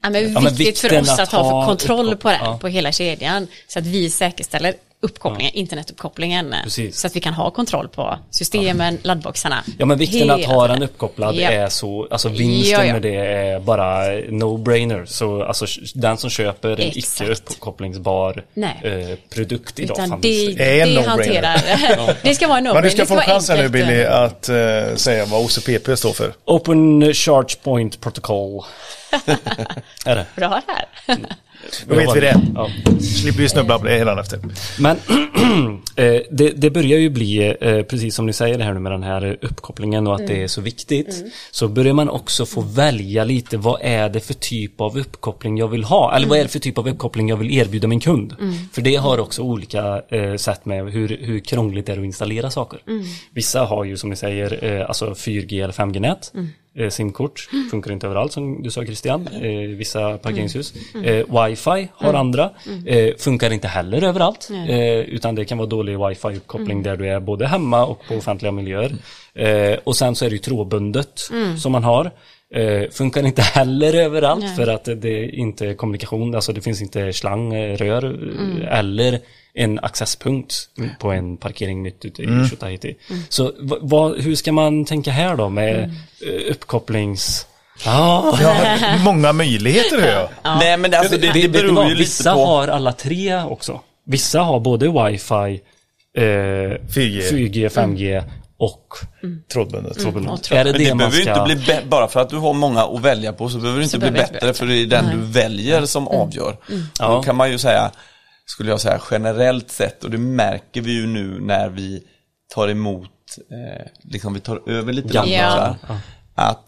Ja, men men viktigt för vikten oss att att ha ha för kontroll på det, uppkoppling, ja. på hela kedjan. Så att vi säkerställer uppkopplingen, internetuppkopplingen. Precis. Så att vi kan ha kontroll på systemen, laddboxarna. Ja men vikten att ha den uppkopplad Ja. är så, alltså vinsten Ja, ja. med det är bara no-brainer. Så alltså den som köper en Exakt. icke uppkopplingsbar eh, produkt idag. Utan fan, det, är en det no-brainer. det ska vara en no Men du ska det få chansen nu. Billy att eh, säga vad OCPP står för. Open Charge Point Protocol. är det? Bra här. Då vet vi det. Ja. Slipper vi snubbla på det hela efter. Men eh, det, det börjar ju bli, eh, precis som ni säger det här nu med den här uppkopplingen och att det är så viktigt. Så börjar man också få välja lite, vad är det för typ av uppkoppling jag vill ha? Eller vad är det för typ av uppkoppling jag vill erbjuda min kund? För det har också olika eh, sätt med hur, hur krångligt det är att installera saker. Vissa har ju som ni säger, alltså 4G eller 5G-nät. Eh, simkort funkar inte överallt som du sa Christian, eh, vissa parkeringshus. Eh, wifi har andra, eh, funkar inte heller överallt. Eh, utan det kan vara dålig wifi-uppkoppling där du är både hemma och på offentliga miljöer. Eh, och sen så är det ju trådbundet som man har. Funkar inte heller överallt Nej. för att det är inte kommunikation, alltså det finns inte slang, rör eller en accesspunkt på en parkering mitt ute i Tjotahejti. Så va, vad- hur ska man tänka här då med eh, uppkopplings... Ah, Ja, många möjligheter hör jag. Nej men alltså, det, det, ni beror ju lite Vissa på. har alla tre också. Vissa har både wifi, eh, 4G. 4G 5G och Trådbundet. trådbundet. och tråd. Är det Men det, det behöver ju ska... inte bli bara för att du har många att välja på så behöver det inte bli behöver det bättre, inte för bli det är den Nej. du väljer som avgör. Ja. Då kan man ju säga, skulle jag säga generellt sett, och det märker vi ju nu när vi tar emot, eh, liksom vi tar över lite Gamla. laddboxar, att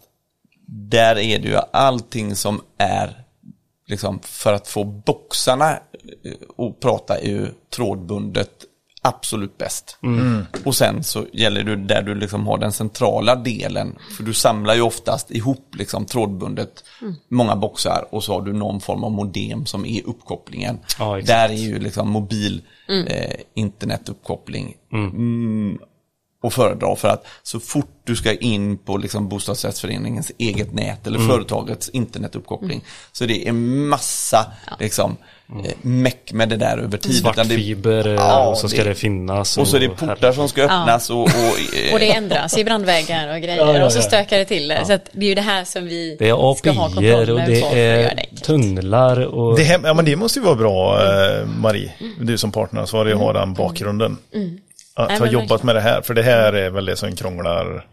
där är det ju allting som är liksom för att få boxarna eh, att prata är ju trådbundet absolut bäst. Och sen så gäller det där du liksom har den centrala delen, för du samlar ju oftast ihop liksom trådbundet många boxar och så har du någon form av modem som är uppkopplingen. Ja, där är ju liksom mobil eh, internetuppkoppling. Mm, att föredra för att så fort du ska in på liksom bostadsrättsföreningens eget nät eller företagets internetuppkoppling så det är massa liksom, eh, meck med det där över tid. Utan det- Svartfiber eh, Ja, och så ska det- det, finnas. och så är det portar som ska öppnas och, och, eh, Och det ändras i brandvägar och grejer Ja, ja, och så ja. stökar det till det. Så att det är ju det här som vi Det är ska ha kontroll och det är tunnlar och... Det, här, ja, men det måste ju vara bra, eh, Marie. Du som partneransvarig har den bakgrunden. Att Nej, ha men jobbat med det här, för det här är väl det som krånglar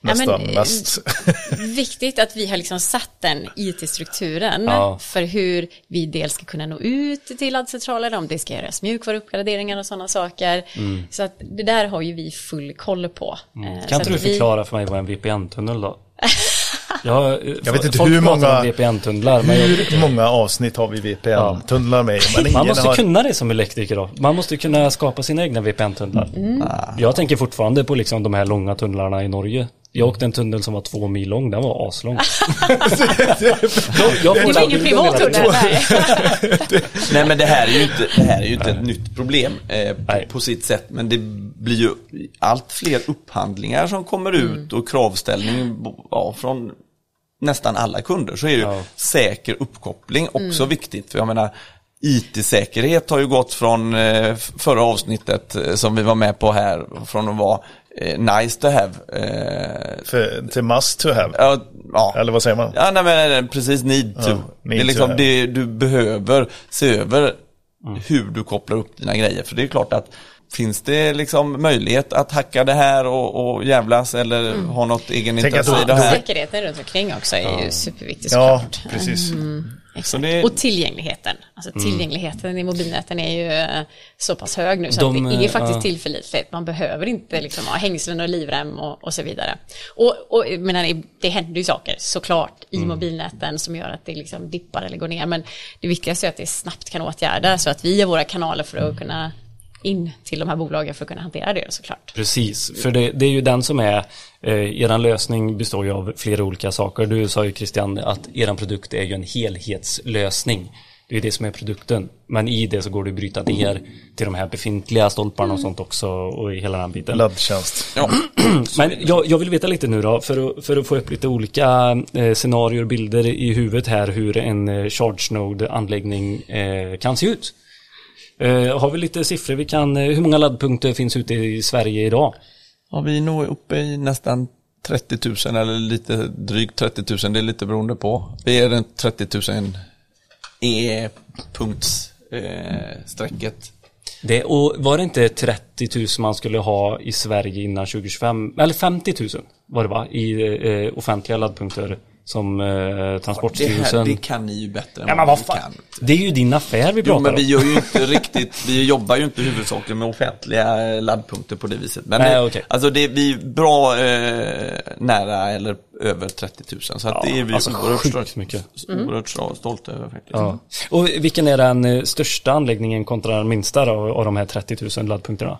nästan men, eh, mest. Viktigt att vi har liksom satt den IT-strukturen Ja. för hur vi dels ska kunna nå ut till laddcentraler, om det ska göras mjukvaruuppgraderingar och sådana saker. Så att det där har ju vi full koll på. Eh, Mm. Kan inte du vi- förklara för mig vad en VPN-tunnel då? Jag, Jag vet inte hur många- VPN-tunnlar, Hur många avsnitt har vi VPN-tunnlar med? Men man måste har... kunna det som elektriker då. Man måste kunna skapa sina egna VPN-tunnlar. Jag tänker fortfarande på liksom de här långa tunnlarna i Norge. Jag åkte en tunnel som var två mil lång, den var aslång. jag Det var ingen privat tunnel, nej. Nej men det här är ju inte, det här är ju inte ett nytt problem eh, på, på sitt sätt. Men det blir ju allt fler upphandlingar som kommer ut och kravställning ja, från nästan alla kunder. Så är ju Ja. säker uppkoppling också viktigt. För jag menar IT-säkerhet har ju gått från eh, förra avsnittet eh, som vi var med på här från att vara eh, nice to have. Eh, För, till must to have. ja, ja. Eller vad säger man? Ja, nej, men precis need to. Ja, need det är liksom to. det du behöver se över hur du kopplar upp dina grejer. För det är klart att finns det liksom möjlighet att hacka det här och, och jävlas eller ha något egenintresse i det här. Säkerheten runt omkring också är ju superviktig Ja, såklart. precis. Exakt. Så det- Och tillgängligheten. Alltså tillgängligheten i mobilnäten är ju eh, så pass hög nu så De, att det är eh, faktiskt ja. tillförlitligt. Man behöver inte liksom ha hängslen och livrem och, och så vidare. Och, och menar, det- händer ju saker såklart i mobilnäten som gör att det liksom dippar eller går ner. Men det viktigaste är att det snabbt kan åtgärdas så att vi har våra kanaler för att kunna in till de här bolagen för att kunna hantera det såklart. Precis, för det, det är ju den som är, eh, eran lösning består ju av flera olika saker. Du sa ju Christian att eran produkt är ju en helhetslösning. Det är det som är produkten. Men i det så går det att bryta ner till de här befintliga stolparna och sånt också och i hela den biten. Laddtjänst. Ja, Men jag, jag vill veta lite nu då, för att, för att få upp lite olika eh, scenarier och bilder i huvudet här hur en eh, Charge Node-anläggning eh, kan se ut. Eh, har vi lite siffror vi kan, eh, hur många laddpunkter finns ute i Sverige idag? ja, vi är nog uppe i nästan 30 000 eller lite drygt 30 000. Det är lite beroende på. Vi är runt 30 000 e-punkts eh, och var det inte 30 000 man skulle ha i Sverige innan 2025? Eller 50 000 var det va? I eh, offentliga laddpunkter som eh, Det, här, Transportstyrelsen. det kan ni ju bättre än Ja, men vad vi kan. Det är ju din affär vi pratar men vi om. gör ju inte riktigt, vi jobbar ju inte huvudsakligen med offentliga laddpunkter på det viset. Men Nej, det, okej. alltså det är vi är bra eh, nära eller över 30 000. Så att det är vi alltså oerhört, mycket. oerhört sto- stolta över faktiskt. Ja. Och vilken är den eh, största anläggningen kontra den minsta då, av de här 30 000 laddpunkterna?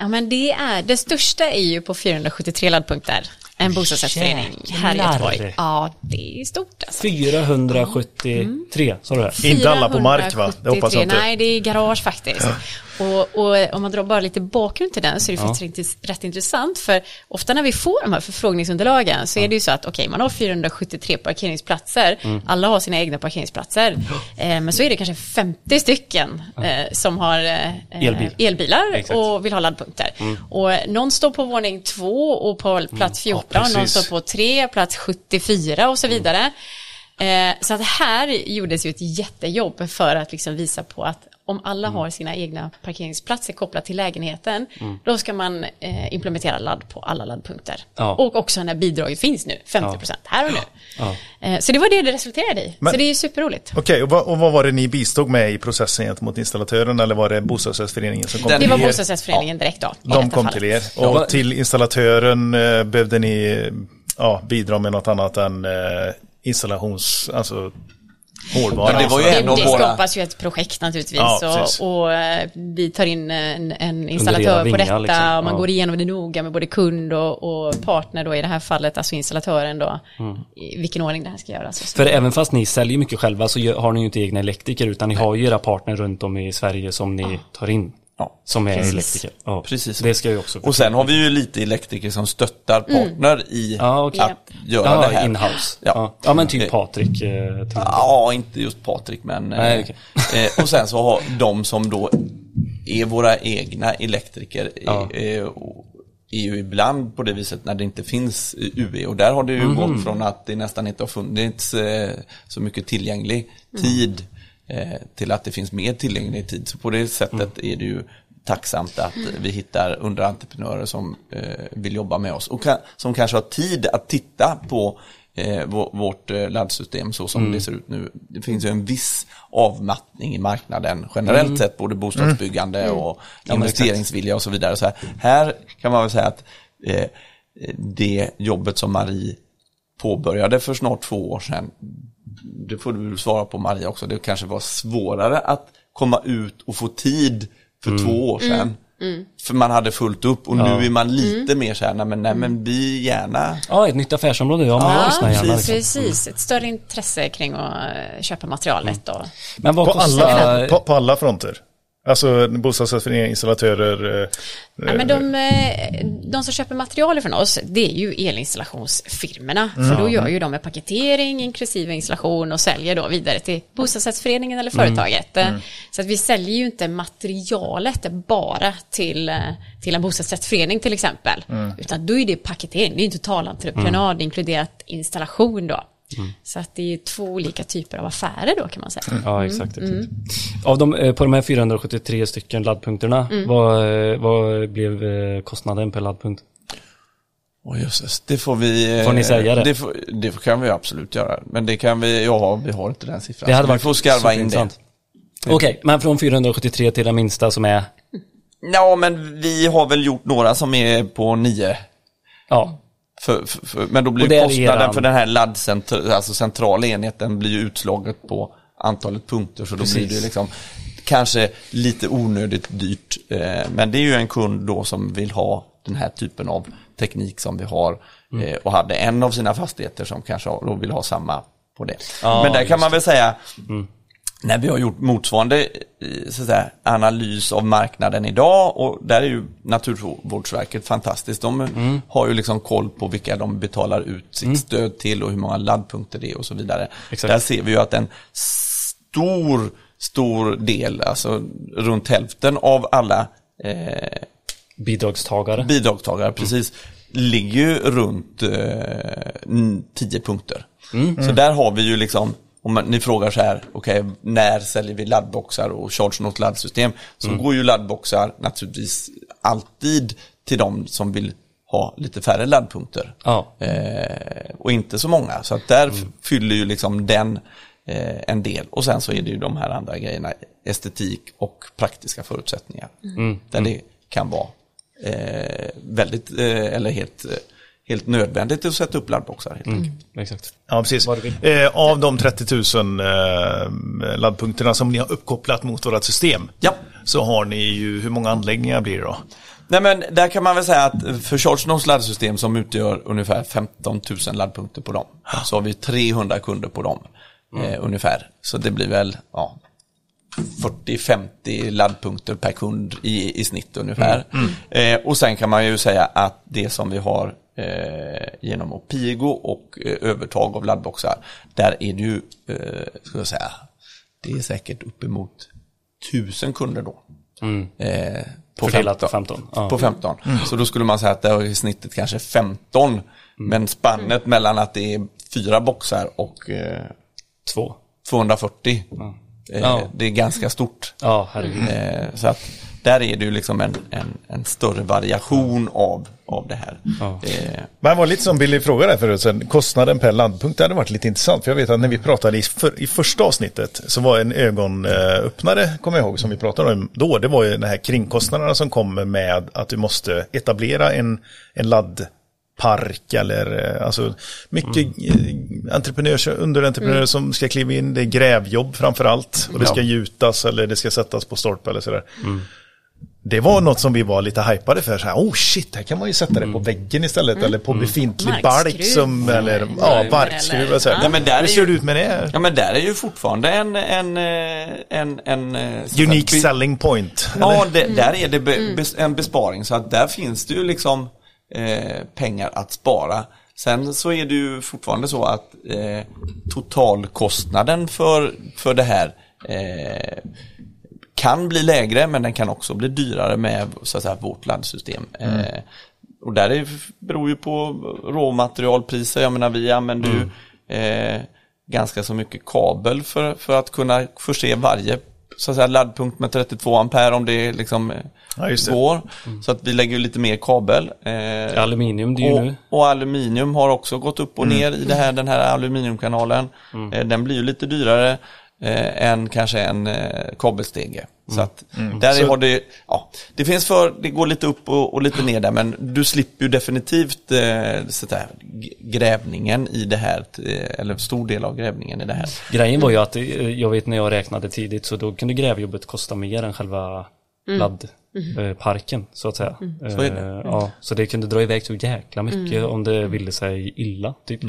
Ja men det är, det största är ju på 473 laddpunkter. En bostadsrättsförening här i. Göteborg. Ja, det är stort alltså. 473, sa du det? Inte alla på mark, va? Det hoppas jag inte. Nej, det är garage faktiskt. Och, och om man drar bara lite bakgrund till den så är det faktiskt rätt, rätt intressant. För ofta när vi får de här förfrågningsunderlagen så är det ju så att okej, man har 473 parkeringsplatser. Mm. Alla har sina egna parkeringsplatser. Eh, men så är det kanske 50 stycken eh, som har eh, Elbil. elbilar Exakt. Mm. och vill ha laddpunkter. Och någon står på våning två och på plats 14, någon Mm. precis. står på tre, plats 74 och så vidare. Eh, så att här gjordes ju ett jättejobb för att liksom visa på att om alla Mm. har sina egna parkeringsplatser kopplat till lägenheten, då ska man eh, implementera ladd på alla laddpunkter. Ja. Och också när bidraget finns nu, 50% här och nu. Ja. Eh, så det var det det resulterade i. Men- så det är ju superroligt. Okej, och, vad, och vad var det ni bistod med i processen gentemot installatören eller var det bostadsrättsföreningen som kom Den- Det till var er? bostadsrättsföreningen direkt då. De kom fallet. till er. Ja, Och vad- till installatören eh, behövde ni ja, bidra med något annat än eh, installations, alltså hårdvara. Men det var ju Det, en av det våra- skapas ju ett projekt naturligtvis Ja, och, och eh, vi tar in en, en installatör på detta liksom. och man Ja. går igenom det noga med både kund och, och partner då i det här fallet, alltså installatören då, Mm. i vilken ordning det här ska göras. För även fast ni säljer mycket själva så har ni ju inte egna elektriker utan ni har ju era partner runt om i Sverige som ni tar in. Ja, Som är Precis. elektriker. Ja, Precis. Det ska ju också. Och sen har vi ju lite elektriker som stöttar partner i Ja, okej. att göra ja, det här. inhouse. Ja. Ja. ja, men typ Eh, Patrik. Eh, Ja, inte just Patrik men... eh, Nej, okej. eh, och sen så har de som då är våra egna elektriker Ja. är, är, är ju ibland på det viset när det inte finns UE och där har det ju Mhm. gått från att det nästan inte har funnits eh, så mycket tillgänglig tid eh, till att det finns mer tillgänglig tid. Så på det sättet Mm. är det ju tacksamt att vi hittar underentreprenörer som eh, vill jobba med oss och som kanske har tid att titta på eh, vå- vårt eh, laddsystem så som det ser ut nu. Det finns ju en viss avmattning i marknaden generellt sett, både bostadsbyggande och investeringsvilja och så vidare. Så här, här kan man väl säga att eh, det jobbet som Marie påbörjade för snart två år sedan, det får du väl svara på Maria också, det kanske var svårare att komma ut och få tid för två år sedan. För man hade fullt upp och nu är man lite mer så här, nej men, nej, men vi gärna Ja, ett nytt affärsområde. Ja, man Ja, gärna. precis, Liksom. precis. Ett större intresse kring att eh, köpa materialet. Och, Men vad På kostar... alla, på, på alla fronter. Alltså bostadsrättsföreningar, installatörer. eh, Ja, men de, eh, de som köper material från oss, det är ju elinstallationsfirmorna. För då gör ju de en paketering inklusive installation och säljer då vidare till bostadsrättsföreningen eller företaget. Eh, Så att vi säljer ju inte materialet bara till, eh, till en bostadsrättsförening till exempel. Utan då är det paketering, det är ju en totalentreprenad inkluderat installation då. Så att det är två olika typer av affärer då kan man säga. Ja, exakt. exakt. Av de, eh, på de här 473 stycken laddpunkterna, vad, eh, vad blev eh, kostnaden per laddpunkt? Åh jösses, det får vi... Får ni säga det? Det, får, det kan vi absolut göra. Men det kan vi, ja vi har inte den siffran. Det hade varit vi får skarva in det. Okej, men från 473 till den minsta som är, Ja, men vi har väl gjort några som är på nio. ja, För, för, för, men då blir är kostnaden för den här laddcentral, alltså centrala enheten blir ju utslaget på antalet punkter. Så då blir Precis. det liksom kanske lite onödigt dyrt. Eh, men det är ju en kund då som vill ha den här typen av teknik som vi har. Mm. Eh, och hade en av sina fastigheter som kanske då vill ha samma på det. Ja, men där kan man väl säga när vi har gjort motsvarande eh, så att säga, analys av marknaden idag och där är ju Naturvårdsverket fantastiskt. De har ju liksom koll på vilka de betalar ut sitt stöd till och hur många laddpunkter det är och så vidare. Exakt. Där ser vi ju att en stor, stor del, alltså runt hälften av alla eh, bidragstagare. bidragstagare, precis, ligger ju runt eh, n- 10 punkter. Så där har vi ju liksom, om man, ni frågar så här, okej, när säljer vi laddboxar och ChargeNote laddsystem? Så går ju laddboxar naturligtvis alltid till de som vill ha lite färre laddpunkter. Ja. Eh, och inte så många, så att där f- fyller ju liksom den eh, en del. Och sen så är det ju de här andra grejerna, estetik och praktiska förutsättningar. Där det kan vara eh, väldigt, eh, eller helt, eh, helt nödvändigt att sätta upp laddboxar. Helt enkelt. Exakt. Ja, precis. Eh, av de 30 000 eh, laddpunkterna som ni har uppkopplat mot vårt system. Ja. Så har ni ju, hur många anläggningar blir det då? Nej men där kan man väl säga att för ChargeNotes laddsystem som utgör ungefär 15 000 laddpunkter på dem. Så har vi 300 kunder på dem. Eh, ungefär. Så det blir väl ja, 40-50 laddpunkter per kund i, i snitt ungefär. Eh, och sen kan man ju säga att det som vi har genom Opigo och eh, övertag av laddboxar, där är det ju, eh, ska jag säga, det är säkert uppemot 1000 kunder då. Eh, på Fördelat på 15, ja. På 15. Så då skulle man säga att det är i snittet kanske 15. Men spannet mellan att det är fyra boxar och eh, Två. 240. Eh, Ja. Det är ganska stort. Ja, herregud. Eh, så att där är det ju liksom en, en, en större variation av, av det här. Ja. Eh, Men var lite som Billy frågade där förut, sen, kostnaden per laddpunkt, det hade varit lite intressant. För jag vet att när vi pratade i, för, i första avsnittet så var en ögonöppnare, kommer jag ihåg, som vi pratade om då. Det var ju den här kringkostnaderna som kommer med att du måste etablera en, en laddpark eller eh, alltså mycket mm. entreprenörs, underentreprenörer som ska kliva in. Det är grävjobb framför allt och det ska Ja. gjutas eller det ska sättas på stolpe eller sådär. Det var något som vi var lite hypade för. Så här, oh shit, här kan man ju sätta det på väggen istället. Eller på befintlig balk Markskruv. som, eller Mm. ja, Eller- barkskruv. och Så. Ja, Ja, men där Hur ser det ut med det? Ja men där är ju fortfarande en, en, eh, en, en eh, Unique säga, selling point. Ja, det, där är det be, bes, en besparing så att där finns det ju liksom eh, pengar att spara. Sen så är det ju fortfarande så att eh, totalkostnaden för, för det här eh, kan bli lägre men den kan också bli dyrare med så att säga, vårt laddsystem. Mm. Eh, och där är, beror ju på råmaterialpriser. Jag menar vi använder Mm. ju eh, ganska så mycket kabel för, för att kunna förse varje så att säga, laddpunkt med 32 ampere om det liksom eh, Ja, det. går. Så att vi lägger ju lite mer kabel. Eh, Aluminium, det är ju och, nu. och aluminium har också gått upp och ner i det här, den här aluminiumkanalen. Eh, den blir ju lite dyrare eh, än kanske en eh, kabelstege. Så att där Så- har det, ja, det finns för, det går lite upp och, och lite ner där men du slipper ju definitivt eh, så där, grävningen i det här, eh, eller stor del av grävningen i det här. Grejen var ju att eh, jag vet när jag räknade tidigt så då kunde grävjobbet kosta mer än själva laddparken så att säga. Så är det. Eh, Ja, så det kunde dra iväg så jäkla mycket om det ville sig illa. Typ.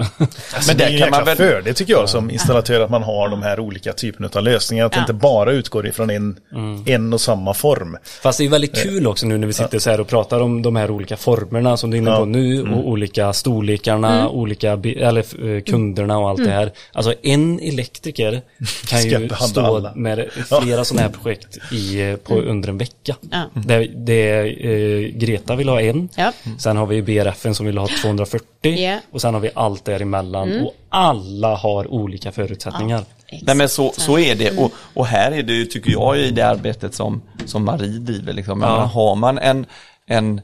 Alltså, Men det där är kan man väl- fördel tycker jag som installatör att man har de här olika typerna av lösningar. Att det Ja. inte bara utgår ifrån en, en och samma form. Fast det är väldigt kul också nu när vi sitter så här och pratar om de här olika formerna som du är inne på Ja. nu och olika storlekarna, olika eller eh, kunderna och allt det här. Alltså en elektriker kan ju stå alla. med flera sådana här projekt i, eh, på under en vecka. Ja. Det, det, eh, Greta vill ha en, Ja. sen har vi BRFen som vill ha 240 Ja. och sen har vi allt däremellan och alla har olika förutsättningar. Nej men så, så är det och, och här är det ju, tycker jag, i det arbetet som, som Marie driver. Liksom. Ja. har man en, en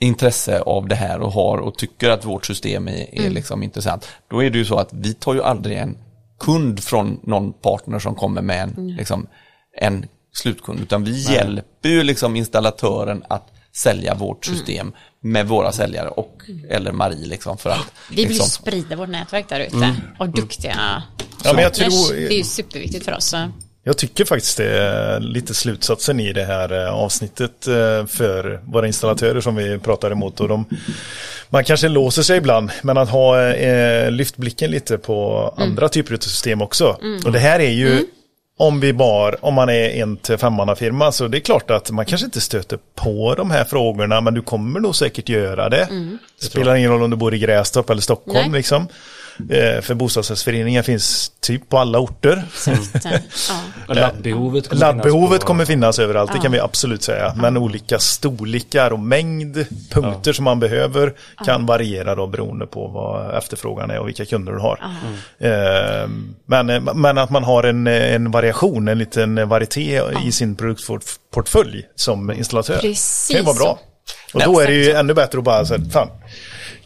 intresse av det här och har och tycker att vårt system är, är liksom intressant, då är det ju så att vi tar ju aldrig en kund från någon partner som kommer med en, liksom, en slutkund, utan vi hjälper ju liksom installatören att sälja vårt system med våra säljare och eller Marie liksom för att Vi vill liksom, sprida vårt nätverk där ute. Och duktiga Ja, men jag tror- Det är ju superviktigt för oss. Jag tycker faktiskt det är lite slutsatsen i det här eh, avsnittet eh, för våra installatörer som vi pratar emot. Och de, man kanske låser sig ibland, men att ha eh, lyft blicken lite på andra typer av system också. Och det här är ju om vi bara, om man är en till firma så det är klart att man kanske inte stöter på de här frågorna men du kommer nog säkert göra det. Det spelar ingen roll om du bor i Grästorp eller Stockholm Nej. liksom. Eh, för bostadsrättsföreningar finns typ på alla orter. Ja. Laddbehovet kommer Laddbehovet finnas på- kommer finnas överallt, det Ja. kan vi absolut säga. Men olika storlekar och mängd punkter som man behöver kan variera då beroende på vad efterfrågan är och vilka kunder du har. Eh, Men, men att man har en, en variation, en liten varieté i sin produktportfölj som installatör. Precis kan ju vara bra. Och då är det ju ännu bättre att bara säga, fan,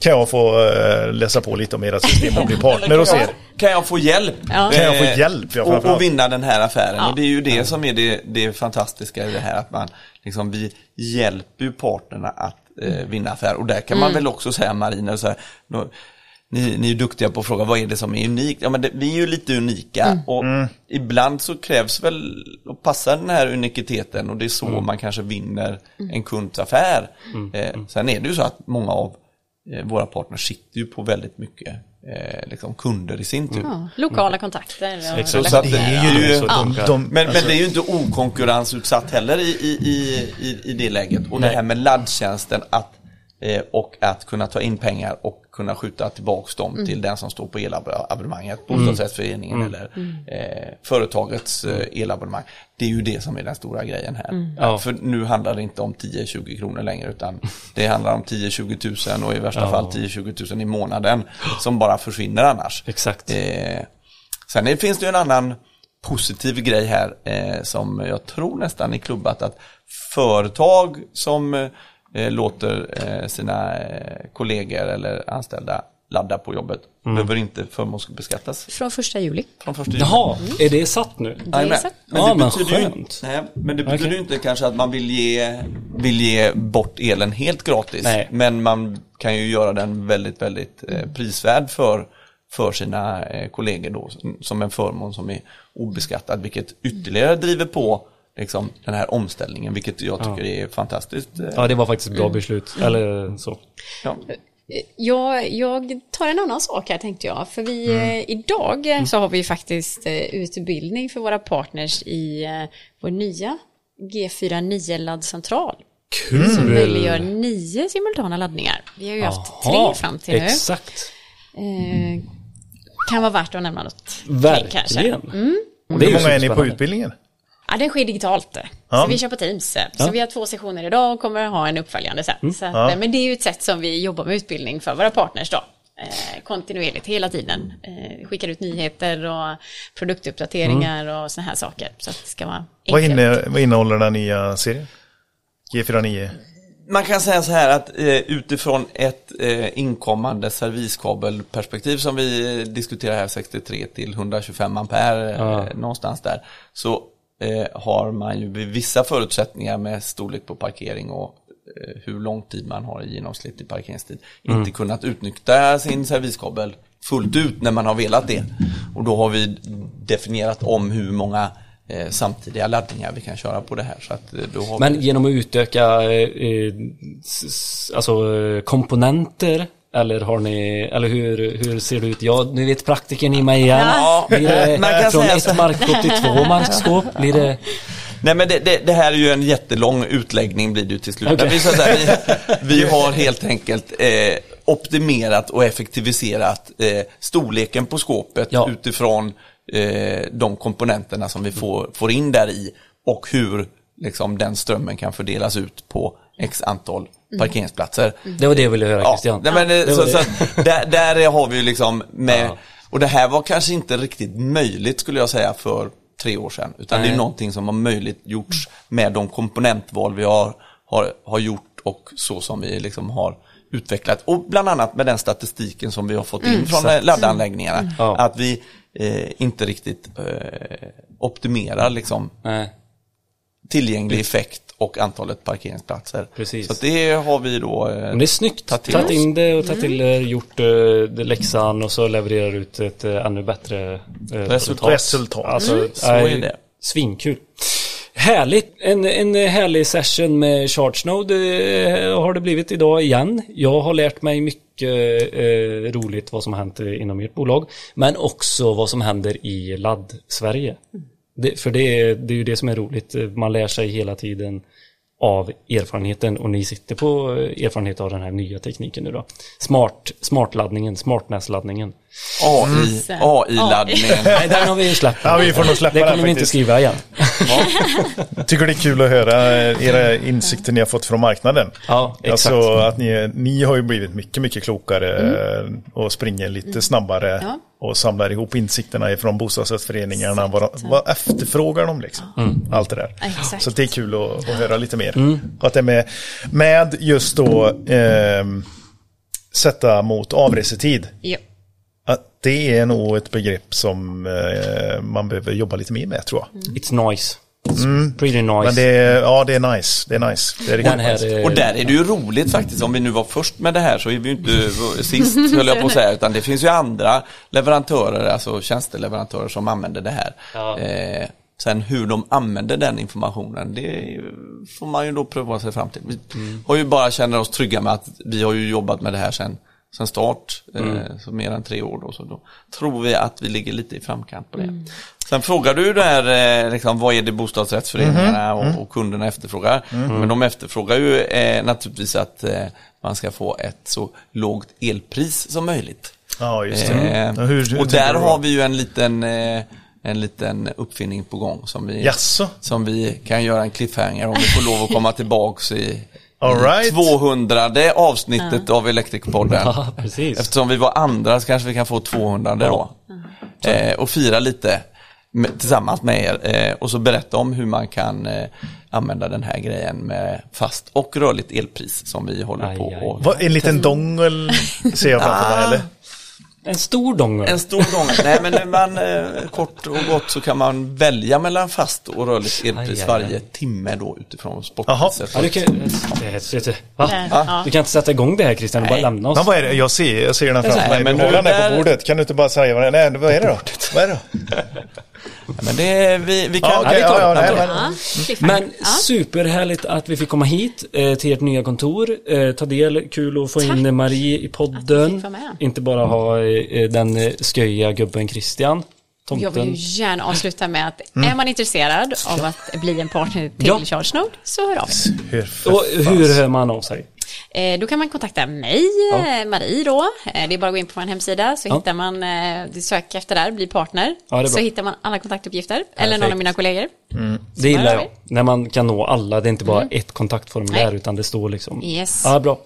kan jag få eh, läsa på lite om era system och bli partner hos er? Kan jag få hjälp? Ja. Kan jag få hjälp, ja, och, och vinna den här affären. Ja. Och det är ju det som är det, det fantastiska i det här. Att man liksom, vi hjälper ju parterna att eh, vinna affär. Och där kan man väl också säga Marina, så här, nå- ni, ni är duktiga på att fråga vad är det som är unikt? Ja men det, vi är ju lite unika och ibland så krävs väl att passa den här unikiteten och det är så man kanske vinner en kunds affär. Eh, sen är det ju så att många av våra partners sitter ju på väldigt mycket eh, liksom kunder i sin tur. Ja, lokala kontakter. Så det är ju, de, de, men, men det är ju inte okonkurrensutsatt heller i, i, i, i, i det läget. Och det här med laddtjänsten att, eh, och att kunna ta in pengar och kunna skjuta tillbaks dem till den som står på elabonnemanget, bostadsrättsföreningen eller eh, företagets eh, elabonnemang. Det är ju det som är den stora grejen här. Ja. För nu handlar det inte om 10-20 kronor längre utan det handlar om 10-20 tusen och i värsta Ja. fall 10-20 tusen i månaden som bara försvinner annars. Exakt. Eh, sen finns det ju en annan positiv grej här eh, som jag tror nästan är klubbat att företag som eh, låter eh, sina eh, kollegor eller anställda ladda på jobbet behöver inte förmånsbeskattas Från första juli. från första juli. Jaha, är det satt nu? Det är så. Men Ja, det men betyder ju, skönt. nej, men det betyder ju inte kanske att man vill ge, vill ge bort elen helt gratis. Nej. Men man kan ju göra den väldigt, väldigt eh, prisvärd för, för sina eh, kollegor då, som en förmån som är obeskattad, vilket ytterligare driver på liksom, den här omställningen, vilket jag tycker är fantastiskt. eh, Ja, det var faktiskt ett bra beslut. Eller så. Ja. Jag, jag tar en annan sak här tänkte jag. För vi, eh, idag eh, så har vi faktiskt eh, utbildning för våra partners i eh, vår nya G49 laddcentral. Som möjliggör nio simultana laddningar. Vi har ju haft Jaha, tre fram till nu. Exakt. Eh, kan vara värt att nämna något. kring kanske. Verkligen. Och Det är hur många är ni på utbildningen? Ja, den sker digitalt. Ja. Så vi kör på Teams. Så vi har två sessioner idag och kommer ha en uppföljande sen. Så att, Ja. Men det är ju ett sätt som vi jobbar med utbildning för våra partners då. Eh, kontinuerligt hela tiden. Eh, skickar ut nyheter och produktuppdateringar och såna här saker. Så att det ska vara Vad, inne, vad innehåller den nya serien? G49? Man kan säga så här att eh, utifrån ett eh, inkommande serviskabelperspektiv som vi eh, diskuterar här 63 till 125 ampere Ja. eh, någonstans där så eh, har man ju vissa förutsättningar med storlek på parkering och eh, hur lång tid man har i genomsnittlig parkeringstid inte kunnat utnyttja sin serviskabel fullt ut när man har velat det. Och då har vi definierat om hur många eh, samtidiga laddningar vi kan köra på det här. Så att, eh, Men vi... genom att utöka eh, eh, alltså, eh, komponenter eller har ni, eller hur, hur ser det ut? Ja, nu vet praktiken i mig igen. Ja, Blir det man kan från ett markskåp till två markskåp? Blir det... Nej men det, det, det här är ju en jättelång utläggning blir det ju till slut. Men vi, säga, vi, vi har helt enkelt eh, optimerat och effektiviserat eh, storleken på skåpet Ja. utifrån eh, de komponenterna som vi får, får in där i och hur liksom, den strömmen kan fördelas ut på x antal parkeringsplatser. Det var det jag ville höra Ja, Christian. nej, men, det, så, så, där, där har vi ju liksom med, Ja. och det här var kanske inte riktigt möjligt skulle jag säga för tre år sedan. Utan det är Nej. någonting som har möjligt gjorts med de komponentval vi har, har, har gjort och så som vi liksom har utvecklat. Och bland annat med den statistiken som vi har fått in från eh, laddanläggningarna. Ja. Att vi eh, inte riktigt eh, optimerar liksom Nej. tillgänglig effekt och antalet parkeringsplatser. Precis. Så det har vi då eh, Men det är snyggt. tagit till Tagit in det och tagit till det, gjort det läxan och så levererar ut ett uh, ännu bättre uh, resultat. Resultat. Alltså, så är det. Svinkul. Härligt, en, en härlig session med ChargeNode eh, har det blivit idag igen. Jag har lärt mig mycket eh, roligt vad som har hänt eh, inom ert bolag. Men också vad som händer i ladd-Sverige. Det, för det är, det är ju det som är roligt. Man lär sig hela tiden av erfarenheten och ni sitter på eh, erfarenhet av den här nya tekniken nu då. Smart, smartladdningen, smartnäsladdningen. AI, Mm. AI-laddningen. Nej, den har vi ju släppt. Ja, vi får nog släppa det kommer vi inte skriva igen. Jag tycker det är kul att höra eh, era insikter ni har fått från marknaden. Ja, exakt. Alltså att ni, ni har ju blivit mycket, mycket klokare eh, och springer lite snabbare Ja. Och samlar ihop insikterna ifrån bostadsrättsföreningarna. Vad, vad efterfrågar de liksom? Allt det där. Exakt. Så det är kul att, att höra lite mer. Och att det är med, med just då ehm, sätta mot avresetid. Ja. Att det är nog ett begrepp som eh, man behöver jobba lite mer med tror jag. It's nice. It's pretty nice. Men det är, ja det är nice. Det är nice. Det är riktigt nice. här, eh, Och där är det ju roligt faktiskt, om vi nu var först med det här så är vi ju inte sist höll jag på att säga, utan det finns ju andra leverantörer, alltså tjänsteleverantörer som använder det här. Ja. Eh, sen hur de använder den informationen, det får man ju då pröva sig fram till. Vi har ju bara känner oss trygga med att vi har ju jobbat med det här sen, sen start, eh, så mer än tre år då, så då tror vi att vi ligger lite i framkant på det. Sen frågar du där, eh, liksom, vad är det bostadsrättsföreningarna och, och kunderna efterfrågar? Men de efterfrågar ju eh, naturligtvis att eh, man ska få ett så lågt elpris som möjligt. Ja, just det. Eh, Ja, hur- hur och där har vi ju en liten, eh, en liten uppfinning på gång som vi, som vi kan göra en cliffhanger om vi får lov att komma tillbaks i, All i right. 200 avsnittet av Electric-podden. Ja, precis. Eftersom vi var andra så kanske vi kan få 200 då. Eh, och fira lite med, tillsammans med er eh, och så berätta om hur man kan eh, använda den här grejen med fast och rörligt elpris som vi håller Aj, på aj. och Vad, en liten dongel ser jag framför mig Ah. eller? En stor dongel. En stor gång. Nej men man, eh, kort och gott så kan man välja mellan fast och rörligt elpris varje timme då utifrån Jaha. spotpriset. Ja, du, kan, va? Ja. du kan inte sätta igång det här Christian, du bara lämna oss. Men vad är det? Jag ser, jag ser den framför mig. men nu där- på bordet. Kan du inte bara säga vad det är? Nej, vad är det då? Vad är det då? Men det, vi, vi kan... Ja, okej, det är klart. ja, ja, nej, Ja. men- cliffhanger. Men ja. superhärligt att vi fick komma hit eh, till ert nya kontor, eh, ta del, kul att få in Tack. Marie i podden. Inte bara ha eh, den eh, sköja gubben Christian, Jag vill ju tomten. gärna avsluta med att är man intresserad av att bli en partner till Ja. ChargeNode så hör av er. Hur Och hur hör man av sig? Eh, Då kan man kontakta mig, eh, Marie då. Eh, Det är bara att gå in på vår hemsida så Ja. hittar man, det söker efter där, bli partner. Ja, så hittar man alla kontaktuppgifter. Eller någon Perfekt. av mina kollegor. Det gillar jag. När man kan nå alla, det är inte bara ett kontaktformulär Nej. utan det står liksom. Yes. Ja, bra.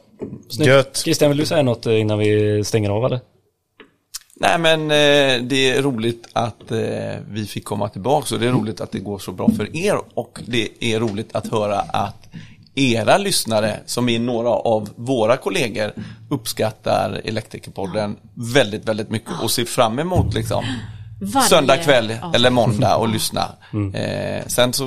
Snyggt. Gött. Christian, vill du säga något innan vi stänger av eller? Nej men det är roligt att vi fick komma tillbaka och det är roligt att det går så bra för er och det är roligt att höra att era lyssnare som är några av våra kollegor uppskattar Elektrikerpodden väldigt, väldigt mycket och ser fram emot liksom Varje- söndag kväll ja. eller måndag och lyssna. Eh, sen så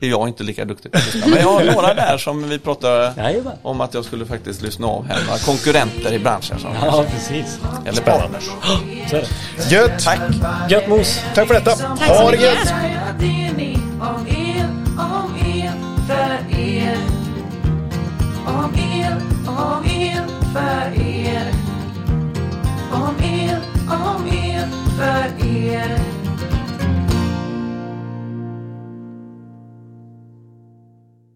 är jag inte lika duktig på att lyssna. Men jag har några där som vi pratar Jajamän. om att jag skulle faktiskt lyssna av här. Några konkurrenter i branschen. Som, Ja, precis. eller partners. Så är det. Gött! Tack! Gött mos! Tack för detta! Tack Ha det gött! för er. Om el, om el för er. Om el, om el för er.